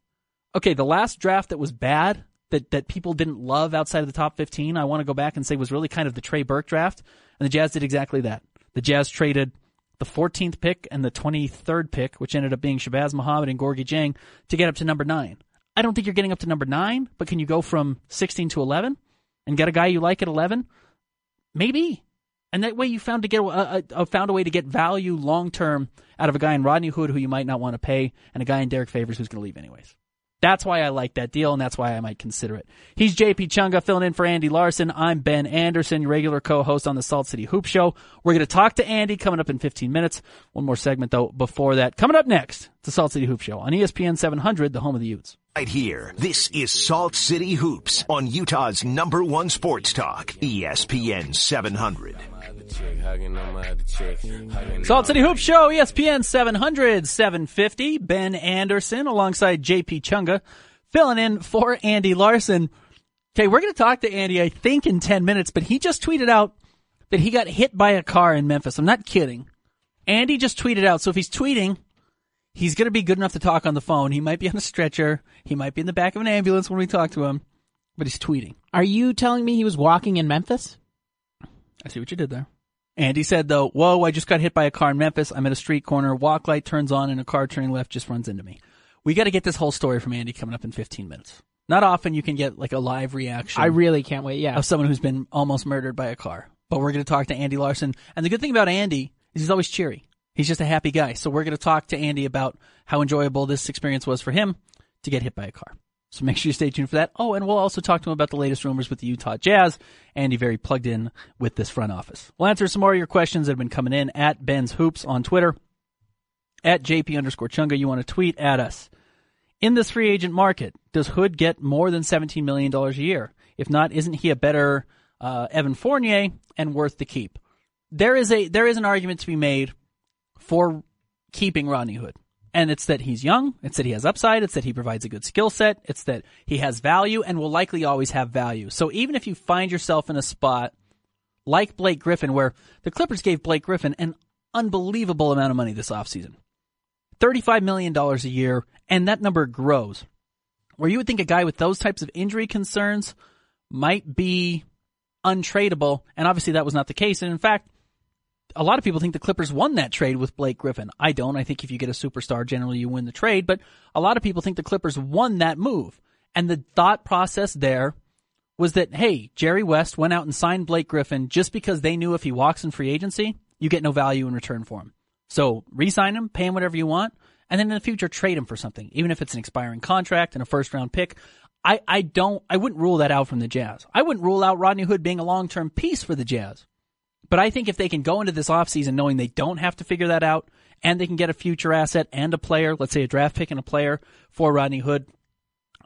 Okay, the last draft that was bad, that, that people didn't love outside of the top 15, I want to go back and say was really kind of the Trey Burke draft. And the Jazz did exactly that. The Jazz traded the 14th pick and the 23rd pick, which ended up being Shabazz Muhammad and Gorgui Dieng, to get up to number 9. I don't think you're getting up to number 9, but can you go from 16 to 11 and get a guy you like at 11? Maybe. And that way you found to get a, a, found a way to get value long term out of a guy in Rodney Hood who you might not want to pay, and a guy in Derrick Favors who's going to leave anyways. That's why I like that deal, and that's why I might consider it. He's JP Chunga filling in for Andy Larsen. I'm Ben Anderson, your regular co-host on the Salt City Hoop Show. We're going to talk to Andy coming up in 15 minutes. One more segment though before that. Coming up next, the Salt City Hoop Show on ESPN 700, the home of the Utes. Right here, this is Salt City Hoops on Utah's number one sports talk, ESPN 700. Mm. Salt City Hoop Show, ESPN 700, 750. Ben Anderson alongside JP Chunga filling in for Andy Larsen. Okay, we're going to talk to Andy, I think, in 10 minutes, but he just tweeted out that he got hit by a car in Memphis. I'm not kidding. Andy just tweeted out. So if he's tweeting, he's going to be good enough to talk on the phone. He might be on a stretcher. He might be in the back of an ambulance when we talk to him, but he's tweeting. Are you telling me he was walking in Memphis? I see what you did there. Andy said though, whoa, I just got hit by a car in Memphis. I'm at a street corner. Walk light turns on and a car turning left just runs into me. We got to get this whole story from Andy coming up in 15 minutes. Not often you can get like a live reaction I really can't wait. Yeah. of someone who's been almost murdered by a car. But we're going to talk to Andy Larsen. And the good thing about Andy is he's always cheery. He's just a happy guy. So we're going to talk to Andy about how enjoyable this experience was for him to get hit by a car. So make sure you stay tuned for that. Oh, and we'll also talk to him about the latest rumors with the Utah Jazz. Andy very plugged in with this front office. We'll answer some more of your questions that have been coming in at Ben's Hoops on Twitter, at JP underscore Chunga. You want to tweet at us. In this free agent market, does Hood get more than $17 million a year? If not, isn't he a better uh, Evan Fournier and worth the keep? There is a there is an argument to be made for keeping Rodney Hood. And it's that he's young, it's that he has upside, it's that he provides a good skill set, it's that he has value and will likely always have value. So even if you find yourself in a spot like Blake Griffin, where the Clippers gave Blake Griffin an unbelievable amount of money this offseason $35 million a year, and that number grows. Where you would think a guy with those types of injury concerns might be untradeable, and obviously that was not the case. And in fact, a lot of people think the Clippers won that trade with Blake Griffin. I don't. I think if you get a superstar, generally you win the trade, but a lot of people think the Clippers won that move. And the thought process there was that, hey, Jerry West went out and signed Blake Griffin just because they knew if he walks in free agency, you get no value in return for him. So re-sign him, pay him whatever you want, and then in the future trade him for something, even if it's an expiring contract and a first round pick. I, I don't, I wouldn't rule that out from the Jazz. I wouldn't rule out Rodney Hood being a long-term piece for the Jazz. But I think if they can go into this offseason knowing they don't have to figure that out and they can get a future asset and a player, let's say a draft pick and a player for Rodney Hood,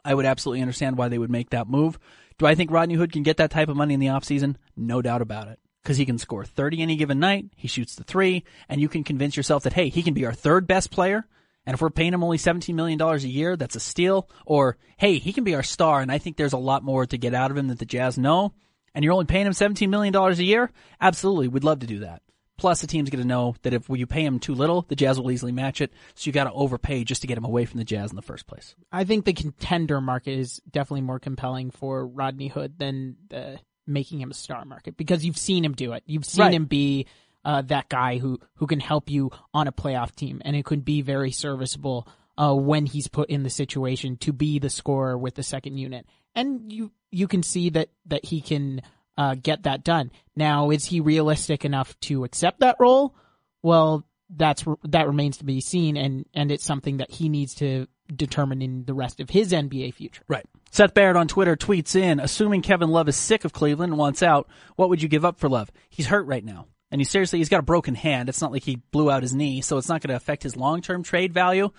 I would absolutely understand why they would make that move. Do I think Rodney Hood can get that type of money in the offseason? No doubt about it. Because he can score 30 any given night, he shoots the three, and you can convince yourself that, hey, he can be our third best player. And if we're paying him only $17 million a year, that's a steal. Or, hey, he can be our star, and I think there's a lot more to get out of him that the Jazz know and you're only paying him $17 million a year, absolutely, we'd love to do that. Plus, the team's going to know that if you pay him too little, the Jazz will easily match it. So you got to overpay just to get him away from the Jazz in the first place. I think the contender market is definitely more compelling for Rodney Hood than the making him a star market because you've seen him do it. You've seen Right. him be uh, that guy who who can help you on a playoff team, and it could be very serviceable uh, when he's put in the situation to be the scorer with the second unit. And you you can see that that he can uh, get that done. Now, is he realistic enough to accept that role? Well, that's that remains to be seen, and and it's something that he needs to determine in the rest of his NBA future. Right. Seth Barrett on Twitter tweets in, assuming Kevin Love is sick of Cleveland and wants out, what would you give up for Love? He's hurt right now. And he seriously, he's got a broken hand. It's not like he blew out his knee, so it's not going to affect his long-term trade value.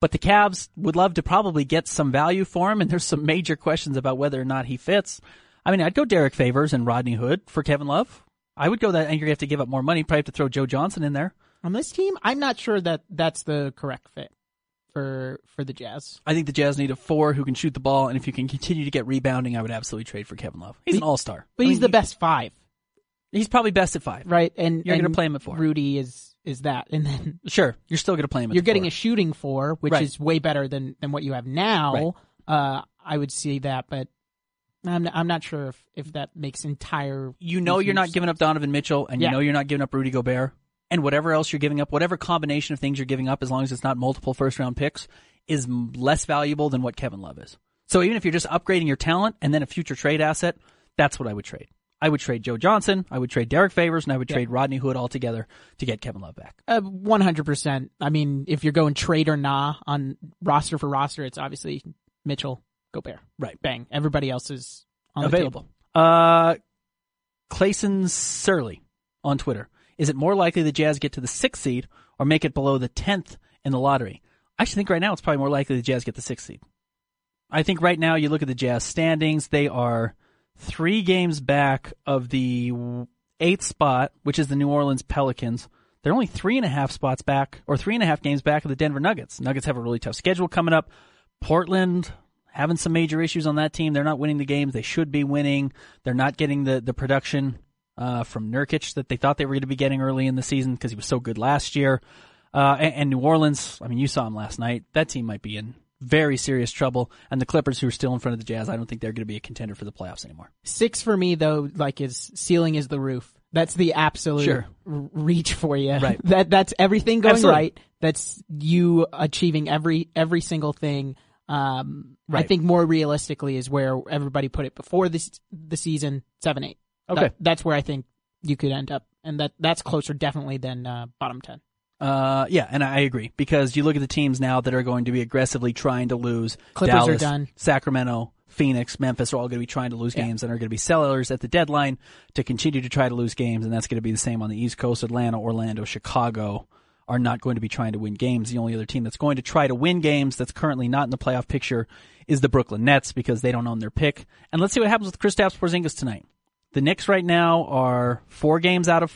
But the Cavs would love to probably get some value for him, and there's some major questions about whether or not he fits. I mean, I'd go Derrick Favors and Rodney Hood for Kevin Love. I would go that, and you're going to have to give up more money. Probably have to throw Joe Johnson in there. On this team, I'm not sure that that's the correct fit for for the Jazz. I think the Jazz need a four who can shoot the ball, and if you can continue to get rebounding, I would absolutely trade for Kevin Love. He's an all-star. But I he's mean, the best five, He's probably best at five. right? And You're gonna play him at four. Rudy is is that, and then Sure, you're still going to play him. You're getting four. a shooting four, which Right. is way better than than what you have now. Right. Uh, I would see that, but I'm I'm not sure if if that makes entire. You know you're not giving up Donovan Mitchell, and Yeah. you know you're not giving up Rudy Gobert, and whatever else you're giving up, whatever combination of things you're giving up, as long as it's not multiple first round picks, is less valuable than what Kevin Love is. So even if you're just upgrading your talent and then a future trade asset, that's what I would trade. I would trade Joe Johnson, I would trade Derrick Favors, and I would trade Rodney Hood altogether to get Kevin Love back. Uh, 100%. I mean, if you're going trade or nah on roster for roster, it's obviously Mitchell, Gobert. Right. Bang. Everybody else is on the available. Uh, Clayson Surly on Twitter. Is it more likely the Jazz get to the sixth seed or make it below the tenth in the lottery? I actually think right now it's probably more likely the Jazz get the sixth seed. I think right now you look at the Jazz standings; they are three games back of the eighth spot, which is the New Orleans Pelicans. They're only three and a half spots back, or three and a half games back of the Denver Nuggets. Nuggets have a really tough schedule coming up. Portland having some major issues on that team. They're not winning the games they should be winning. They're not getting the the production uh, from Nurkic that they thought they were going to be getting early in the season because he was so good last year. Uh, and, and New Orleans, I mean, you saw him last night. That team might be in very serious trouble. And the Clippers, who are still in front of the Jazz, I don't think they're going to be a contender for the playoffs anymore. Six for me though, like is ceiling is the roof. That's the absolute Sure. reach for you. Right. That that's everything going Absolutely. right. That's you achieving every every single thing. Um, right. I think more realistically is where everybody put it before this the season seven eight. Okay. That- that's where I think you could end up, and that that's closer definitely than uh, bottom ten. Uh, yeah, and I agree because you look at the teams now that are going to be aggressively trying to lose. Clippers are done. Sacramento, Phoenix, Memphis are all going to be trying to lose Yeah. games and are going to be sellers at the deadline to continue to try to lose games, and that's going to be the same on the East Coast. Atlanta, Orlando, Chicago are not going to be trying to win games. The only other team that's going to try to win games that's currently not in the playoff picture is the Brooklyn Nets because they don't own their pick. And let's see what happens with Kristaps Porzingis tonight. The Knicks right now are four games out of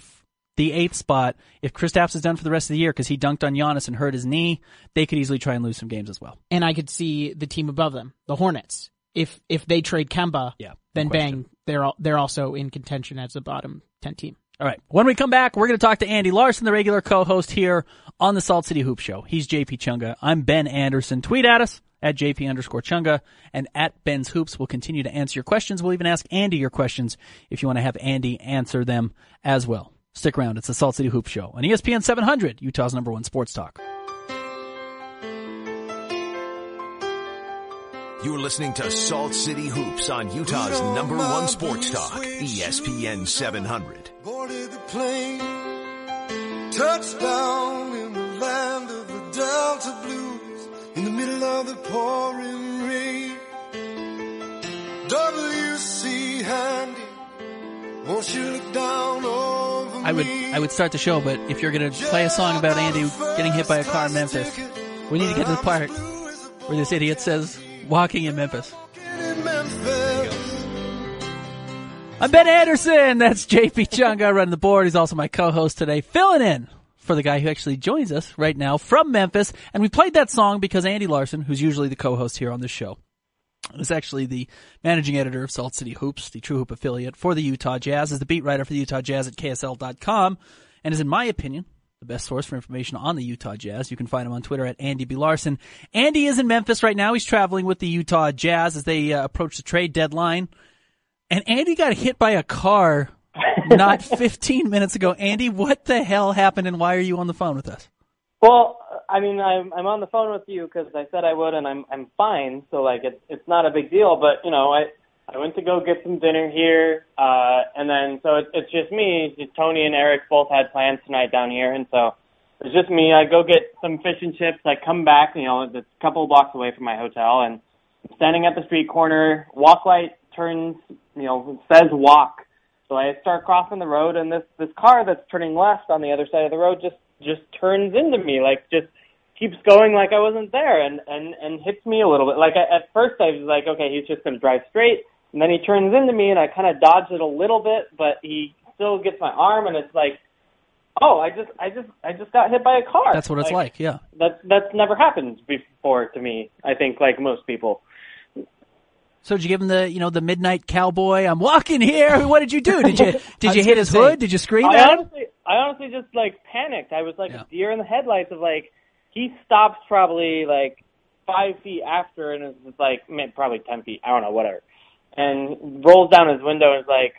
the eighth spot. If Kristaps is done for the rest of the year because he dunked on Giannis and hurt his knee, they could easily try and lose some games as well. And I could see the team above them, the Hornets. If if they trade Kemba, Yeah, no then question. bang, they're all, they're also in contention as a bottom ten team. All right. When we come back, we're going to talk to Andy Larsen, the regular co-host here on the Salt City Hoop Show. He's JP Chunga. I'm Ben Anderson. Tweet at us at JP underscore Chunga and at Ben's Hoops. We'll continue to answer your questions. We'll even ask Andy your questions if you want to have Andy answer them as well. Stick around. It's the Salt City Hoop Show on ESPN 700, Utah's number one sports talk. You're listening to Salt City Hoops on Utah's number one sports talk, ESPN 700. boarded the plane, touchdown in the land of the Delta Blues, in the middle of the pouring rain. W.C. Handy, I would? I would start the show, but if you're going to play a song about Andy getting hit by a car in Memphis, we need to get to the part where this idiot says walking in Memphis. In Memphis. I'm Ben Anderson. That's JP Chunga running the board. He's also my co-host today, filling in for the guy who actually joins us right now from Memphis. And we played that song because Andy Larsen, who's usually the co-host here on this show, is actually the managing editor of Salt City Hoops, the True Hoop affiliate for the Utah Jazz, is the beat writer for the Utah Jazz at KSL.com, and is, in my opinion, the best source for information on the Utah Jazz. You can find him on Twitter at Andy B. Larsen. Andy is in Memphis right now. He's traveling with the Utah Jazz as they uh, approach the trade deadline. And Andy got hit by a car not 15 minutes ago. Andy, what the hell happened and why are you on the phone with us? Well, I mean, I'm I'm on the phone with you because I said I would, and I'm I'm fine. So like, it's it's not a big deal. But you know, I I went to go get some dinner here, uh, and then so it's it's just me. Tony and Eric both had plans tonight down here, and so it's just me. I go get some fish and chips. I come back, you know, it's a couple blocks away from my hotel, and I'm standing at the street corner. Walk light turns, you know, says walk. So I start crossing the road, and this this car that's turning left on the other side of the road just just turns into me, like just keeps going like I wasn't there, and and and hits me a little bit. Like I, at first I was like, okay, he's just going to drive straight, and then he turns into me, and I kind of dodge it a little bit, but he still gets my arm, and it's like, oh, I just I just I just got hit by a car. That's what it's like, yeah. That's that's never happened before to me. I think like most people. So did you give him the, you know, the midnight cowboy? I'm walking here. What did you do? Did you did you hit his say- hood? Did you scream I at him? honestly, I honestly just like panicked. I was like Yeah. a deer in the headlights of like he stops probably like five feet after and is just like probably ten feet. I don't know, whatever. And rolls down his window and is like,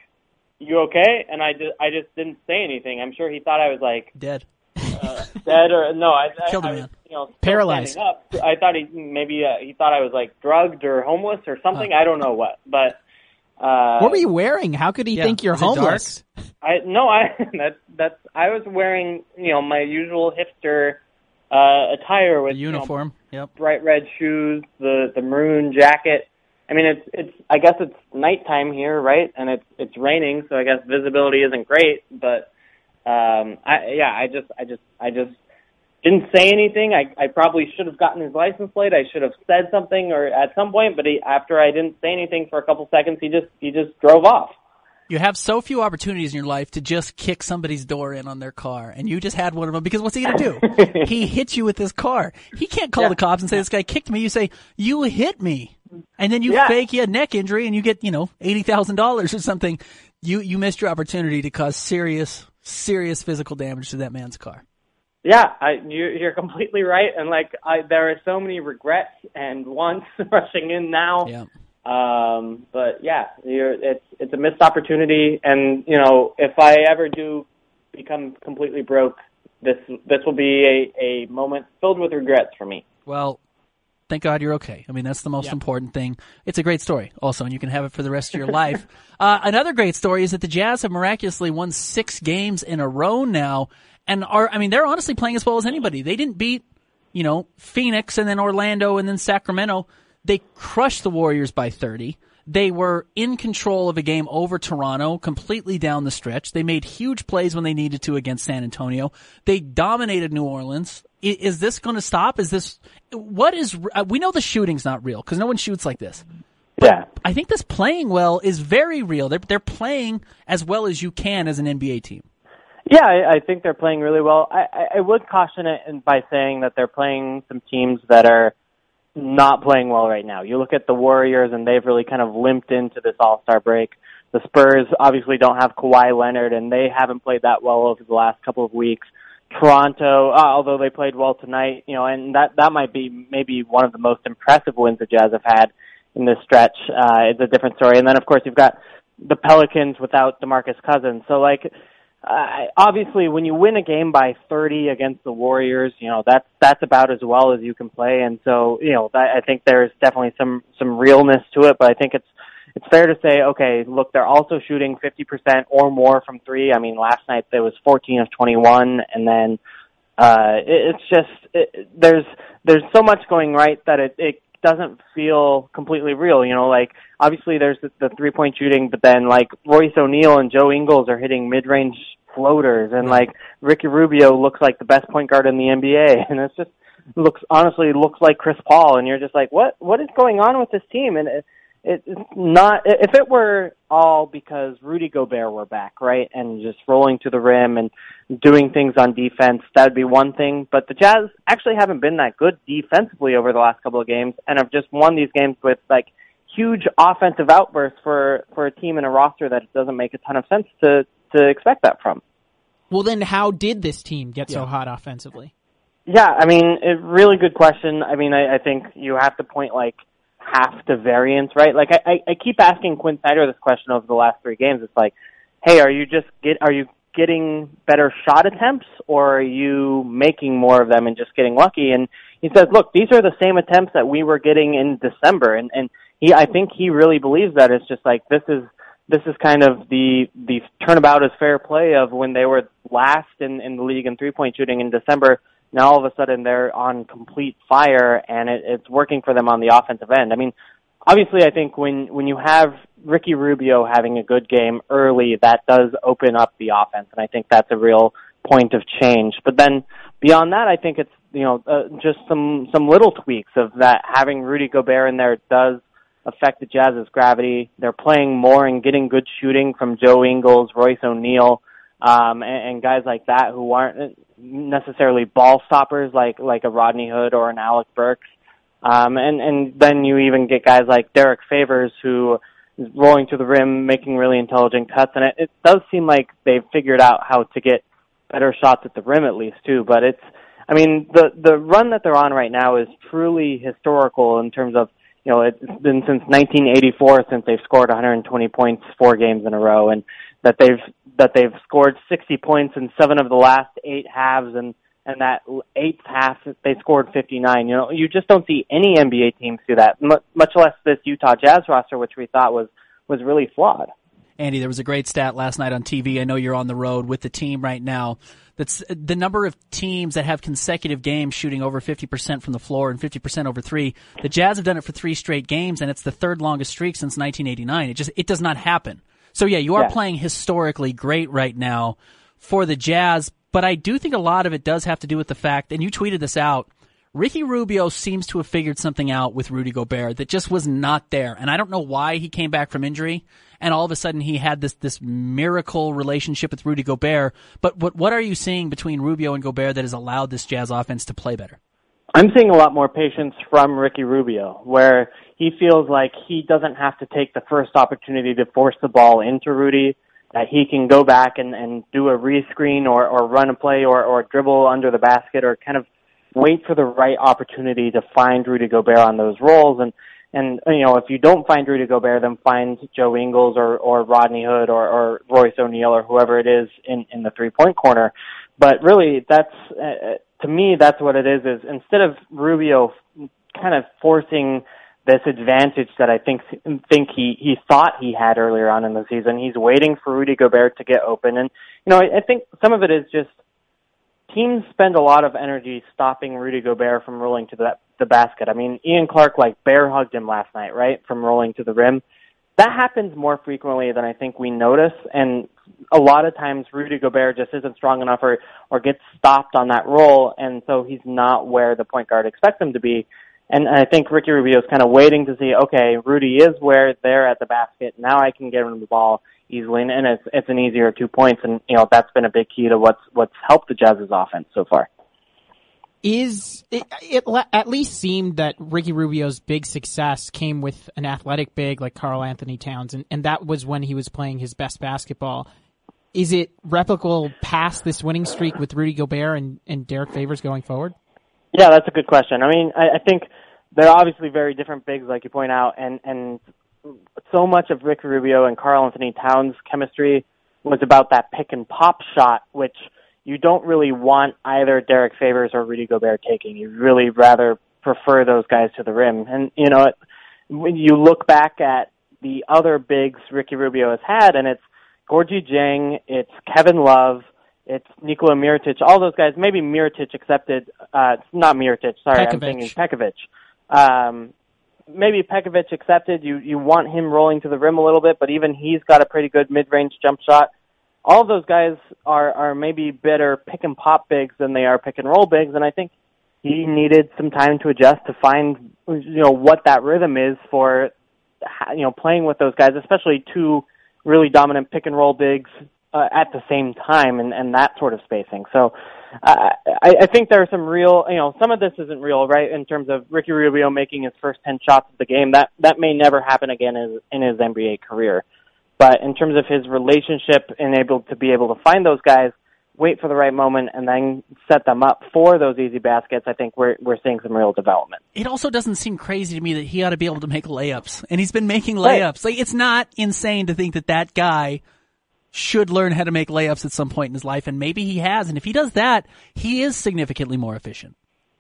"You okay?" And I just I just didn't say anything. I'm sure he thought I was like Dead. uh, dead or no. I, I, Killed I man. was, you know, Paralyzed. Up. I thought he maybe uh, he thought I was like drugged or homeless or something. I don't know what, but. Uh, What were you wearing? How could he Yeah. think you're Was it dark? homeless? I no, I that's that's I was wearing you know my usual hipster uh, attire with The you know, uniform. Yep. bright red shoes, the the maroon jacket. I mean, it's it's I guess it's nighttime here, right? And it's it's raining, so I guess visibility isn't great. But um, I yeah, I just I just I just didn't say anything. I I probably should have gotten his license plate. I should have said something or at some point. But he, after I didn't say anything for a couple seconds, he just he just drove off. You have so few opportunities in your life to just kick somebody's door in on their car, and you just had one of them because what's he going to do? he hits you with his car. He can't call Yeah. the cops and say, this guy kicked me. You say, you hit me. And then you Yeah. fake you a neck injury and you get, you know, $80,000 or something. You you missed your opportunity to cause serious serious physical damage to that man's car. Yeah, I, you're, you're completely right, and like I, there are so many regrets and wants rushing in now. Yeah. Um, but yeah, you're, it's it's a missed opportunity, and you know if I ever do become completely broke, this this will be a, a moment filled with regrets for me. Well, thank God you're okay. I mean, that's the most Yeah. important thing. It's a great story, also, and you can have it for the rest of your life. Uh, another great story is that the Jazz have miraculously won six games in a row now, and are I mean, they're honestly playing as well as anybody. They didn't beat, you know, Phoenix and then Orlando and then Sacramento. They crushed the Warriors by 30. They were in control of a game over Toronto, completely down the stretch. They made huge plays when they needed to against San Antonio. They dominated New Orleans. Is this going to stop? Is this what is? uh, We know the shooting's not real because no one shoots like this. Yeah, I think this playing well is very real. They're they're playing as well as you can as an NBA team. Yeah, I, I think they're playing really well. I, I, I would caution it by saying that they're playing some teams that are not playing well right now. You look at the Warriors, and they've really kind of limped into this All Star break. The Spurs obviously don't have Kawhi Leonard, and they haven't played that well over the last couple of weeks. Toronto, uh, although they played well tonight, you know, and that that might be maybe one of the most impressive wins the Jazz have had in this stretch. Uh, it's a different story, and then of course you've got the Pelicans without DeMarcus Cousins. So like, uh, obviously when you win a game by 30 against the Warriors, you know that's that's about as well as you can play, and so you know that, I think there's definitely some some realness to it, but I think it's it's fair to say, okay, look, they're also shooting 50% or more from three. I mean, last night there was 14 of 21, and then uh, it, it's just it, there's there's so much going right that it it doesn't feel completely real. You know, like obviously there's the, the three point shooting, but then like Royce O'Neale and Joe Ingles are hitting mid range floaters, and like Ricky Rubio looks like the best point guard in the NBA, and it's just looks honestly looks like Chris Paul, and you're just like, what what is going on with this team? And it, it, it's not if it were all because Rudy Gobert were back, right, and just rolling to the rim and doing things on defense, that'd be one thing. But the Jazz actually haven't been that good defensively over the last couple of games, and have just won these games with like huge offensive outbursts for for a team in a roster that doesn't make a ton of sense to to expect that from. Well, then how did this team get so hot offensively? Yeah, I mean, a really good question. I mean, I, I think you have to point like half the variance, right? Like I, I, I keep asking Quin Snyder this question over the last three games. It's like, hey, are you just get are you getting better shot attempts or are you making more of them and just getting lucky? And he says, look, these are the same attempts that we were getting in December, and and he I think he really believes that it's just like this is this is kind of the the turnabout as fair play of when they were last in in the league in three point shooting in December. Now all of a sudden they're on complete fire and it, it's working for them on the offensive end. I mean, obviously I think when when you have Ricky Rubio having a good game early, that does open up the offense, and I think that's a real point of change. But then beyond that, I think it's you know uh, just some some little tweaks of that having Rudy Gobert in there does affect the Jazz's gravity. They're playing more and getting good shooting from Joe Ingles, Royce O'Neale, um, and, and guys like that who aren't necessarily ball stoppers like like a Rodney Hood or an Alec Burks. Um, and and then you even get guys like Derrick Favors who is rolling to the rim, making really intelligent cuts, and it, it does seem like they've figured out how to get better shots at the rim at least too. But it's, I mean, the the run that they're on right now is truly historical in terms of you know it's been since 1984 since they've scored 120 points four games in a row, and that they've that they've scored 60 points in seven of the last eight halves, and and that eighth half they scored 59. You know, you just don't see any NBA teams do that, much less this Utah Jazz roster, which we thought was was really flawed. Andy, there was a great stat last night on TV. I know you're on the road with the team right now. That's the number of teams that have consecutive games shooting over 50% from the floor and 50% over three. The Jazz have done it for three straight games, and it's the third longest streak since 1989. It just it does not happen. So yeah, you are Yeah. playing historically great right now for the Jazz, but I do think a lot of it does have to do with the fact, and you tweeted this out. Ricky Rubio seems to have figured something out with Rudy Gobert that just was not there. And I don't know why he came back from injury and all of a sudden he had this, this miracle relationship with Rudy Gobert. But what, what are you seeing between Rubio and Gobert that has allowed this Jazz offense to play better? I'm seeing a lot more patience from Ricky Rubio, where he feels like he doesn't have to take the first opportunity to force the ball into Rudy. that he can go back and, and do a rescreen or, or run a play or, or dribble under the basket or kind of wait for the right opportunity to find Rudy Gobert on those roles. And, and, you know, if you don't find Rudy Gobert, then find Joe Ingles or, or Rodney Hood or, or Royce O'Neale or whoever it is in, in the three point corner. But really, that's, uh, to me, that's what it is, is instead of Rubio kind of forcing this advantage that I think think he he thought he had earlier on in the season. He's waiting for Rudy Gobert to get open, and you know I, I think some of it is just teams spend a lot of energy stopping Rudy Gobert from rolling to the the basket. I mean, Ian Clark like bear hugged him last night, right, from rolling to the rim. That happens more frequently than I think we notice, and a lot of times Rudy Gobert just isn't strong enough or or gets stopped on that roll, and so he's not where the point guard expects him to be. And I think Ricky Rubio is kind of waiting to see, okay, Rudy is where they're at the basket. Now I can get him the ball easily, and it's it's an easier two points. And you know that's been a big key to what's what's helped the Jazz's offense so far. Is it, it at least seemed that Ricky Rubio's big success came with an athletic big like Karl-Anthony Towns, and, and that was when he was playing his best basketball. Is it replicable past this winning streak with Rudy Gobert and, and Derrick Favors going forward? Yeah, that's a good question. I mean, I, I think they're obviously very different bigs, like you point out, and and so much of Ricky Rubio and Karl-Anthony Towns' chemistry was about that pick and pop shot, which you don't really want either Derrick Favors or Rudy Gobert taking. You really rather prefer those guys to the rim. And you know, when you look back at the other bigs Ricky Rubio has had, and it's Gorgui Dieng, it's Kevin Love, it's Nikola Mirotic, all those guys, maybe Mirotic accepted, uh, not Mirotic, sorry, Pekovic. I'm thinking Pekovic. Um, maybe Pekovic accepted, you, you want him rolling to the rim a little bit, but even he's got a pretty good mid-range jump shot. All of those guys are, are maybe better pick and pop bigs than they are pick and roll bigs, and I think he needed some time to adjust to find, you know, what that rhythm is for, you know, playing with those guys, especially two really dominant pick and roll bigs uh, at the same time and, and that sort of spacing. So uh, I, I think there are some real, you know, some of this isn't real, right? In terms of Ricky Rubio making his first 10 shots of the game, that, that may never happen again in, in his NBA career. But in terms of his relationship and able to be able to find those guys, wait for the right moment and then set them up for those easy baskets, I think we're we're seeing some real development. It also doesn't seem crazy to me that he ought to be able to make layups, and he's been making Right. layups. Like it's not insane to think that that guy should learn how to make layups at some point in his life, and maybe he has. And if he does that, he is significantly more efficient.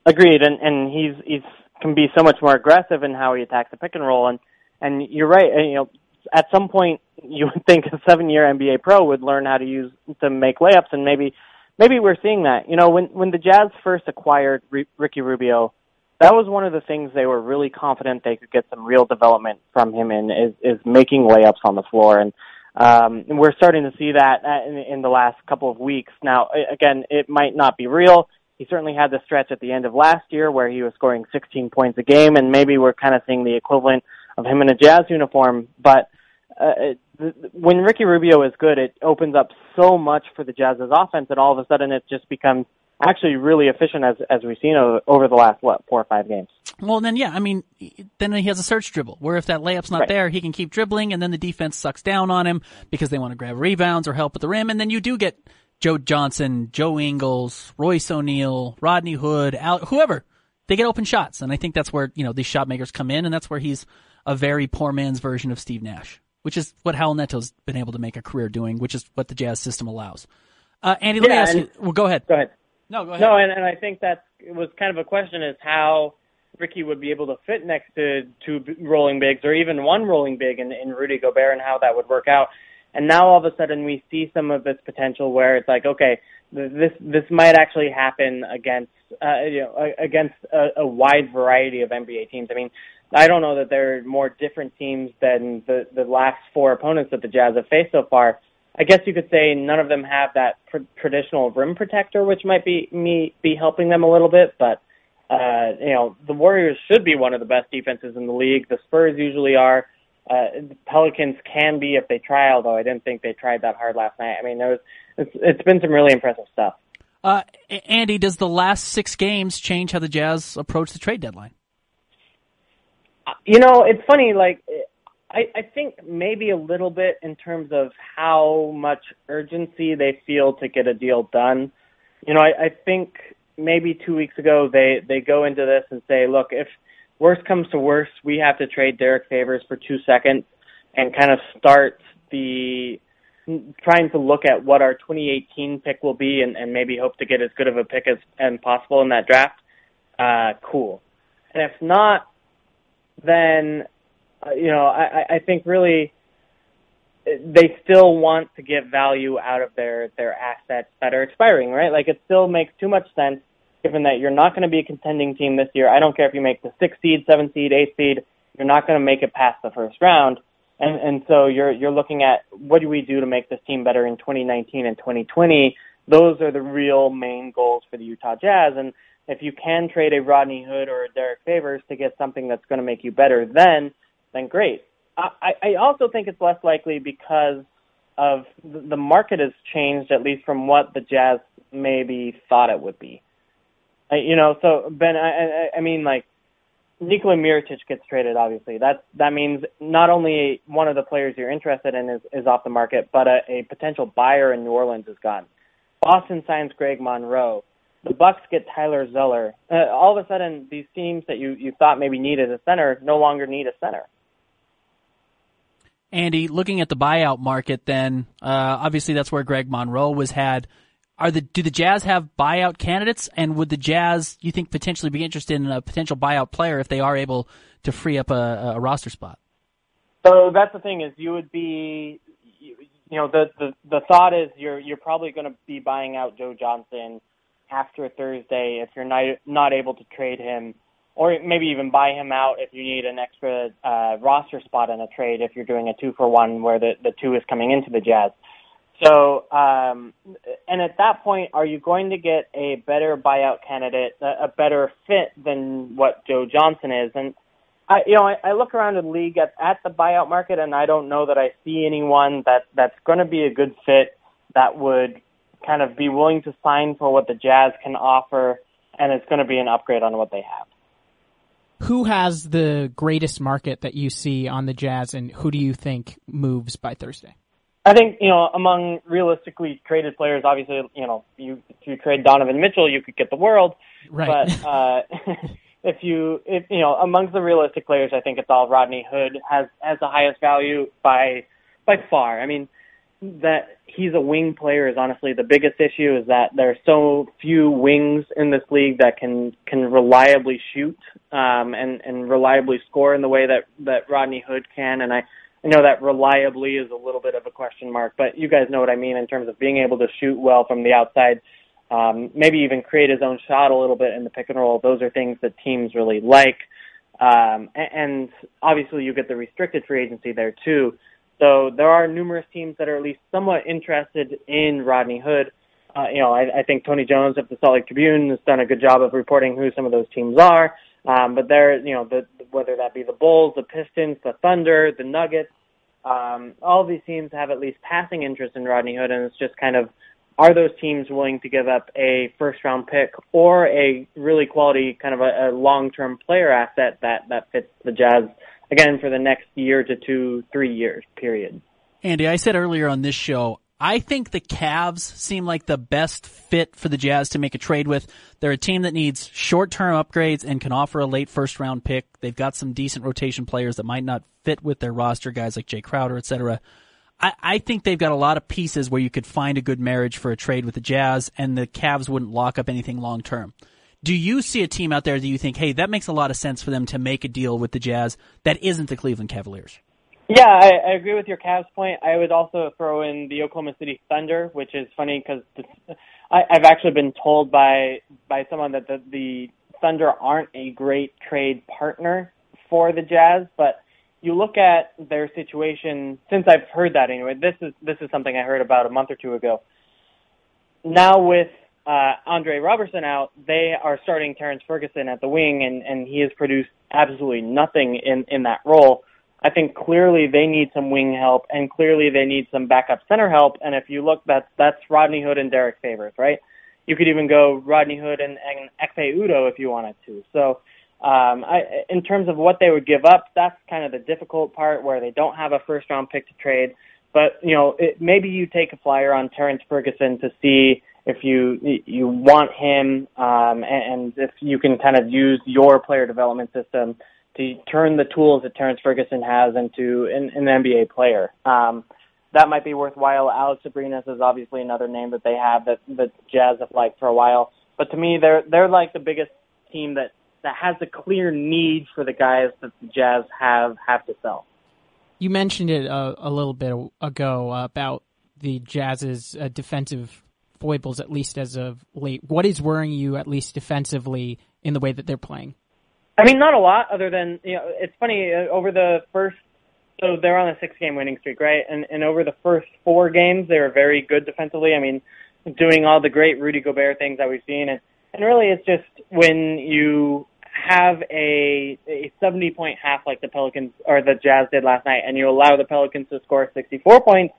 Agreed, and and he's he's can be so much more aggressive in how he attacks the pick and roll, and and you're right. and, You know, at some point you would think a seven year NBA pro would learn how to use to make layups, and maybe maybe we're seeing that. You know, when when the Jazz first acquired R- Ricky Rubio, that was one of the things they were really confident they could get some real development from him in is is making layups on the floor, and um, and we're starting to see that uh, in, in the last couple of weeks. Now, again, it might not be real. He certainly had the stretch at the end of last year where he was scoring 16 points a game, and maybe we're kind of seeing the equivalent of him in a Jazz uniform. But uh, it- th- when Ricky Rubio is good, it opens up so much for the Jazz's offense, and all of a sudden it just becomes actually really efficient as as we've seen over, over the last what four or five games. Well, then yeah, I mean, then he has a search dribble where if that layup's not Right. there, he can keep dribbling, and then the defense sucks down on him because they want to grab rebounds or help at the rim, and then you do get Joe Johnson, Joe Ingles, Royce O'Neale, Rodney Hood, Al- whoever. They get open shots, and I think that's where you know these shot makers come in, and that's where he's a very poor man's version of Steve Nash, which is what Raul Neto's been able to make a career doing, which is what the Jazz system allows. Uh, Andy, let me ask you. Well, go ahead. Go ahead. No, go ahead. No, and, and I think that was kind of a question is how Ricky would be able to fit next to two rolling bigs or even one rolling big in, in Rudy Gobert and how that would work out. And now all of a sudden we see some of this potential where it's like, okay, this this might actually happen against uh, you know against a, a wide variety of NBA teams. I mean, I don't know that there are more different teams than the the last four opponents that the Jazz have faced so far. I guess you could say none of them have that pr- traditional rim protector, which might be me be helping them a little bit. But uh, you know, the Warriors should be one of the best defenses in the league. The Spurs usually are. Uh, the Pelicans can be if they try, although I didn't think they tried that hard last night. I mean, there was it's, it's been some really impressive stuff. Uh, Andy, does the last six games change how the Jazz approach the trade deadline? You know, it's funny. Like, I, I think maybe a little bit in terms of how much urgency they feel to get a deal done. You know, I, I think maybe two weeks ago they they go into this and say, look, if worst comes to worst, we have to trade Derrick Favors for two seconds and kind of start the trying to look at what our 2018 pick will be and, and maybe hope to get as good of a pick as, as possible in that draft. Uh, cool. And if not, then uh, you know, I, I think really they still want to get value out of their their assets that are expiring, right? Like it still makes too much sense given that you're not going to be a contending team this year. I don't care if you make the six seed, seven seed, eight seed, you're not going to make it past the first round. And and so you're you're looking at what do we do to make this team better in 2019 and 2020? Those are the real main goals for the Utah Jazz. And if you can trade a Rodney Hood or a Derrick Favors to get something that's going to make you better, then then great. I, I also think it's less likely because of the market has changed, at least from what the Jazz maybe thought it would be. You know, so Ben, I, I, I mean, like Nikola Mirotic gets traded. Obviously, that that means not only one of the players you're interested in is, is off the market, but a, a potential buyer in New Orleans is gone. Boston signs Greg Monroe. The Bucks get Tyler Zeller. Uh, all of a sudden, these teams that you you thought maybe needed a center no longer need a center. Andy, looking at the buyout market, then uh, obviously that's where Greg Monroe was had. Are the do the Jazz have buyout candidates, and would the Jazz you think potentially be interested in a potential buyout player if they are able to free up a, a roster spot? So that's the thing is you would be, you, know, the, the the thought is you're you're probably going to be buying out Joe Johnson after Thursday if you're not not able to trade him or maybe even buy him out if you need an extra uh, roster spot in a trade if you're doing a two for one where the, the two is coming into the Jazz. So, um, and at that point, are you going to get a better buyout candidate, a, a better fit than what Joe Johnson is? And I, you know, I, I look around the league at, at the buyout market, and I don't know that I see anyone that that's going to be a good fit that would kind of be willing to sign for what the Jazz can offer, and it's going to be an upgrade on what they have who has the greatest market that you see on the Jazz, and who do you think moves by Thursday? I think you know among realistically traded players, obviously you know you if you trade Donovan Mitchell, you could get the world. Right. But uh, if you if you know amongst the realistic players, I think it's all Rodney Hood has has the highest value by by far. I mean, that he's a wing player is honestly the biggest issue is that there are so few wings in this league that can can reliably shoot um and and reliably score in the way that that Rodney Hood can and I I know that reliably is a little bit of a question mark but you guys know what I mean in terms of being able to shoot well from the outside um maybe even create his own shot a little bit in the pick and roll those are things that teams really like um and, obviously you get the restricted free agency there too so there are numerous teams that are at least somewhat interested in Rodney Hood. Uh, you know, I, I think Tony Jones of the Salt Lake Tribune has done a good job of reporting who some of those teams are. Um, but there, you know, the, whether that be the Bulls, the Pistons, the Thunder, the Nuggets, um, all these teams have at least passing interest in Rodney Hood, and it's just kind of are those teams willing to give up a first round pick or a really quality kind of a, a long term player asset that that fits the Jazz again for the next year to two, three years period. Andy, I said earlier on this show, I think the Cavs seem like the best fit for the Jazz to make a trade with. They're a team that needs short-term upgrades and can offer a late first-round pick. They've got some decent rotation players that might not fit with their roster, guys like Jae Crowder, etc. I, I think they've got a lot of pieces where you could find a good marriage for a trade with the Jazz, and the Cavs wouldn't lock up anything long-term. Do you see a team out there that you think, hey, that makes a lot of sense for them to make a deal with the Jazz that isn't the Cleveland Cavaliers? Yeah, I, I agree with your Cavs point. I would also throw in the Oklahoma City Thunder, which is funny because I've actually been told by by someone that the, the Thunder aren't a great trade partner for the Jazz, but you look at their situation since I've heard that anyway. This is this is something I heard about a month or two ago. Now with uh, Andre Roberson out, they are starting Terrence Ferguson at the wing, and, and he has produced absolutely nothing in, in that role. I think clearly they need some wing help, and clearly they need some backup center help. And if you look, that's that's Rodney Hood and Derrick Favors, right? You could even go Rodney Hood and, and Ekpe Udoh if you wanted to. So Um, I, in terms of what they would give up, that's kind of the difficult part where they don't have a first round pick to trade. But you know, it, maybe you take a flyer on Terrence Ferguson to see if you you want him, um, and, and if you can kind of use your player development system to turn the tools that Terrence Ferguson has into an, an NBA player. Um, that might be worthwhile. Alex Abrines is obviously another name that they have that the Jazz have liked for a while. But to me, they're they're like the biggest team that that has a clear need for the guys that the Jazz have have to sell. You mentioned it a, a little bit ago about the Jazz's uh, defensive foibles, at least as of late. What is worrying you, at least defensively, in the way that they're playing? I mean, not a lot, other than you know, it's funny uh, over the first. So they're on a six-game winning streak, right? And and over the first four games, they were very good defensively. I mean, doing all the great Rudy Gobert things that we've seen, and and really, it's just when you have a a 70 point half like the Pelicans or the Jazz did last night, and you allow the Pelicans to score 64 points,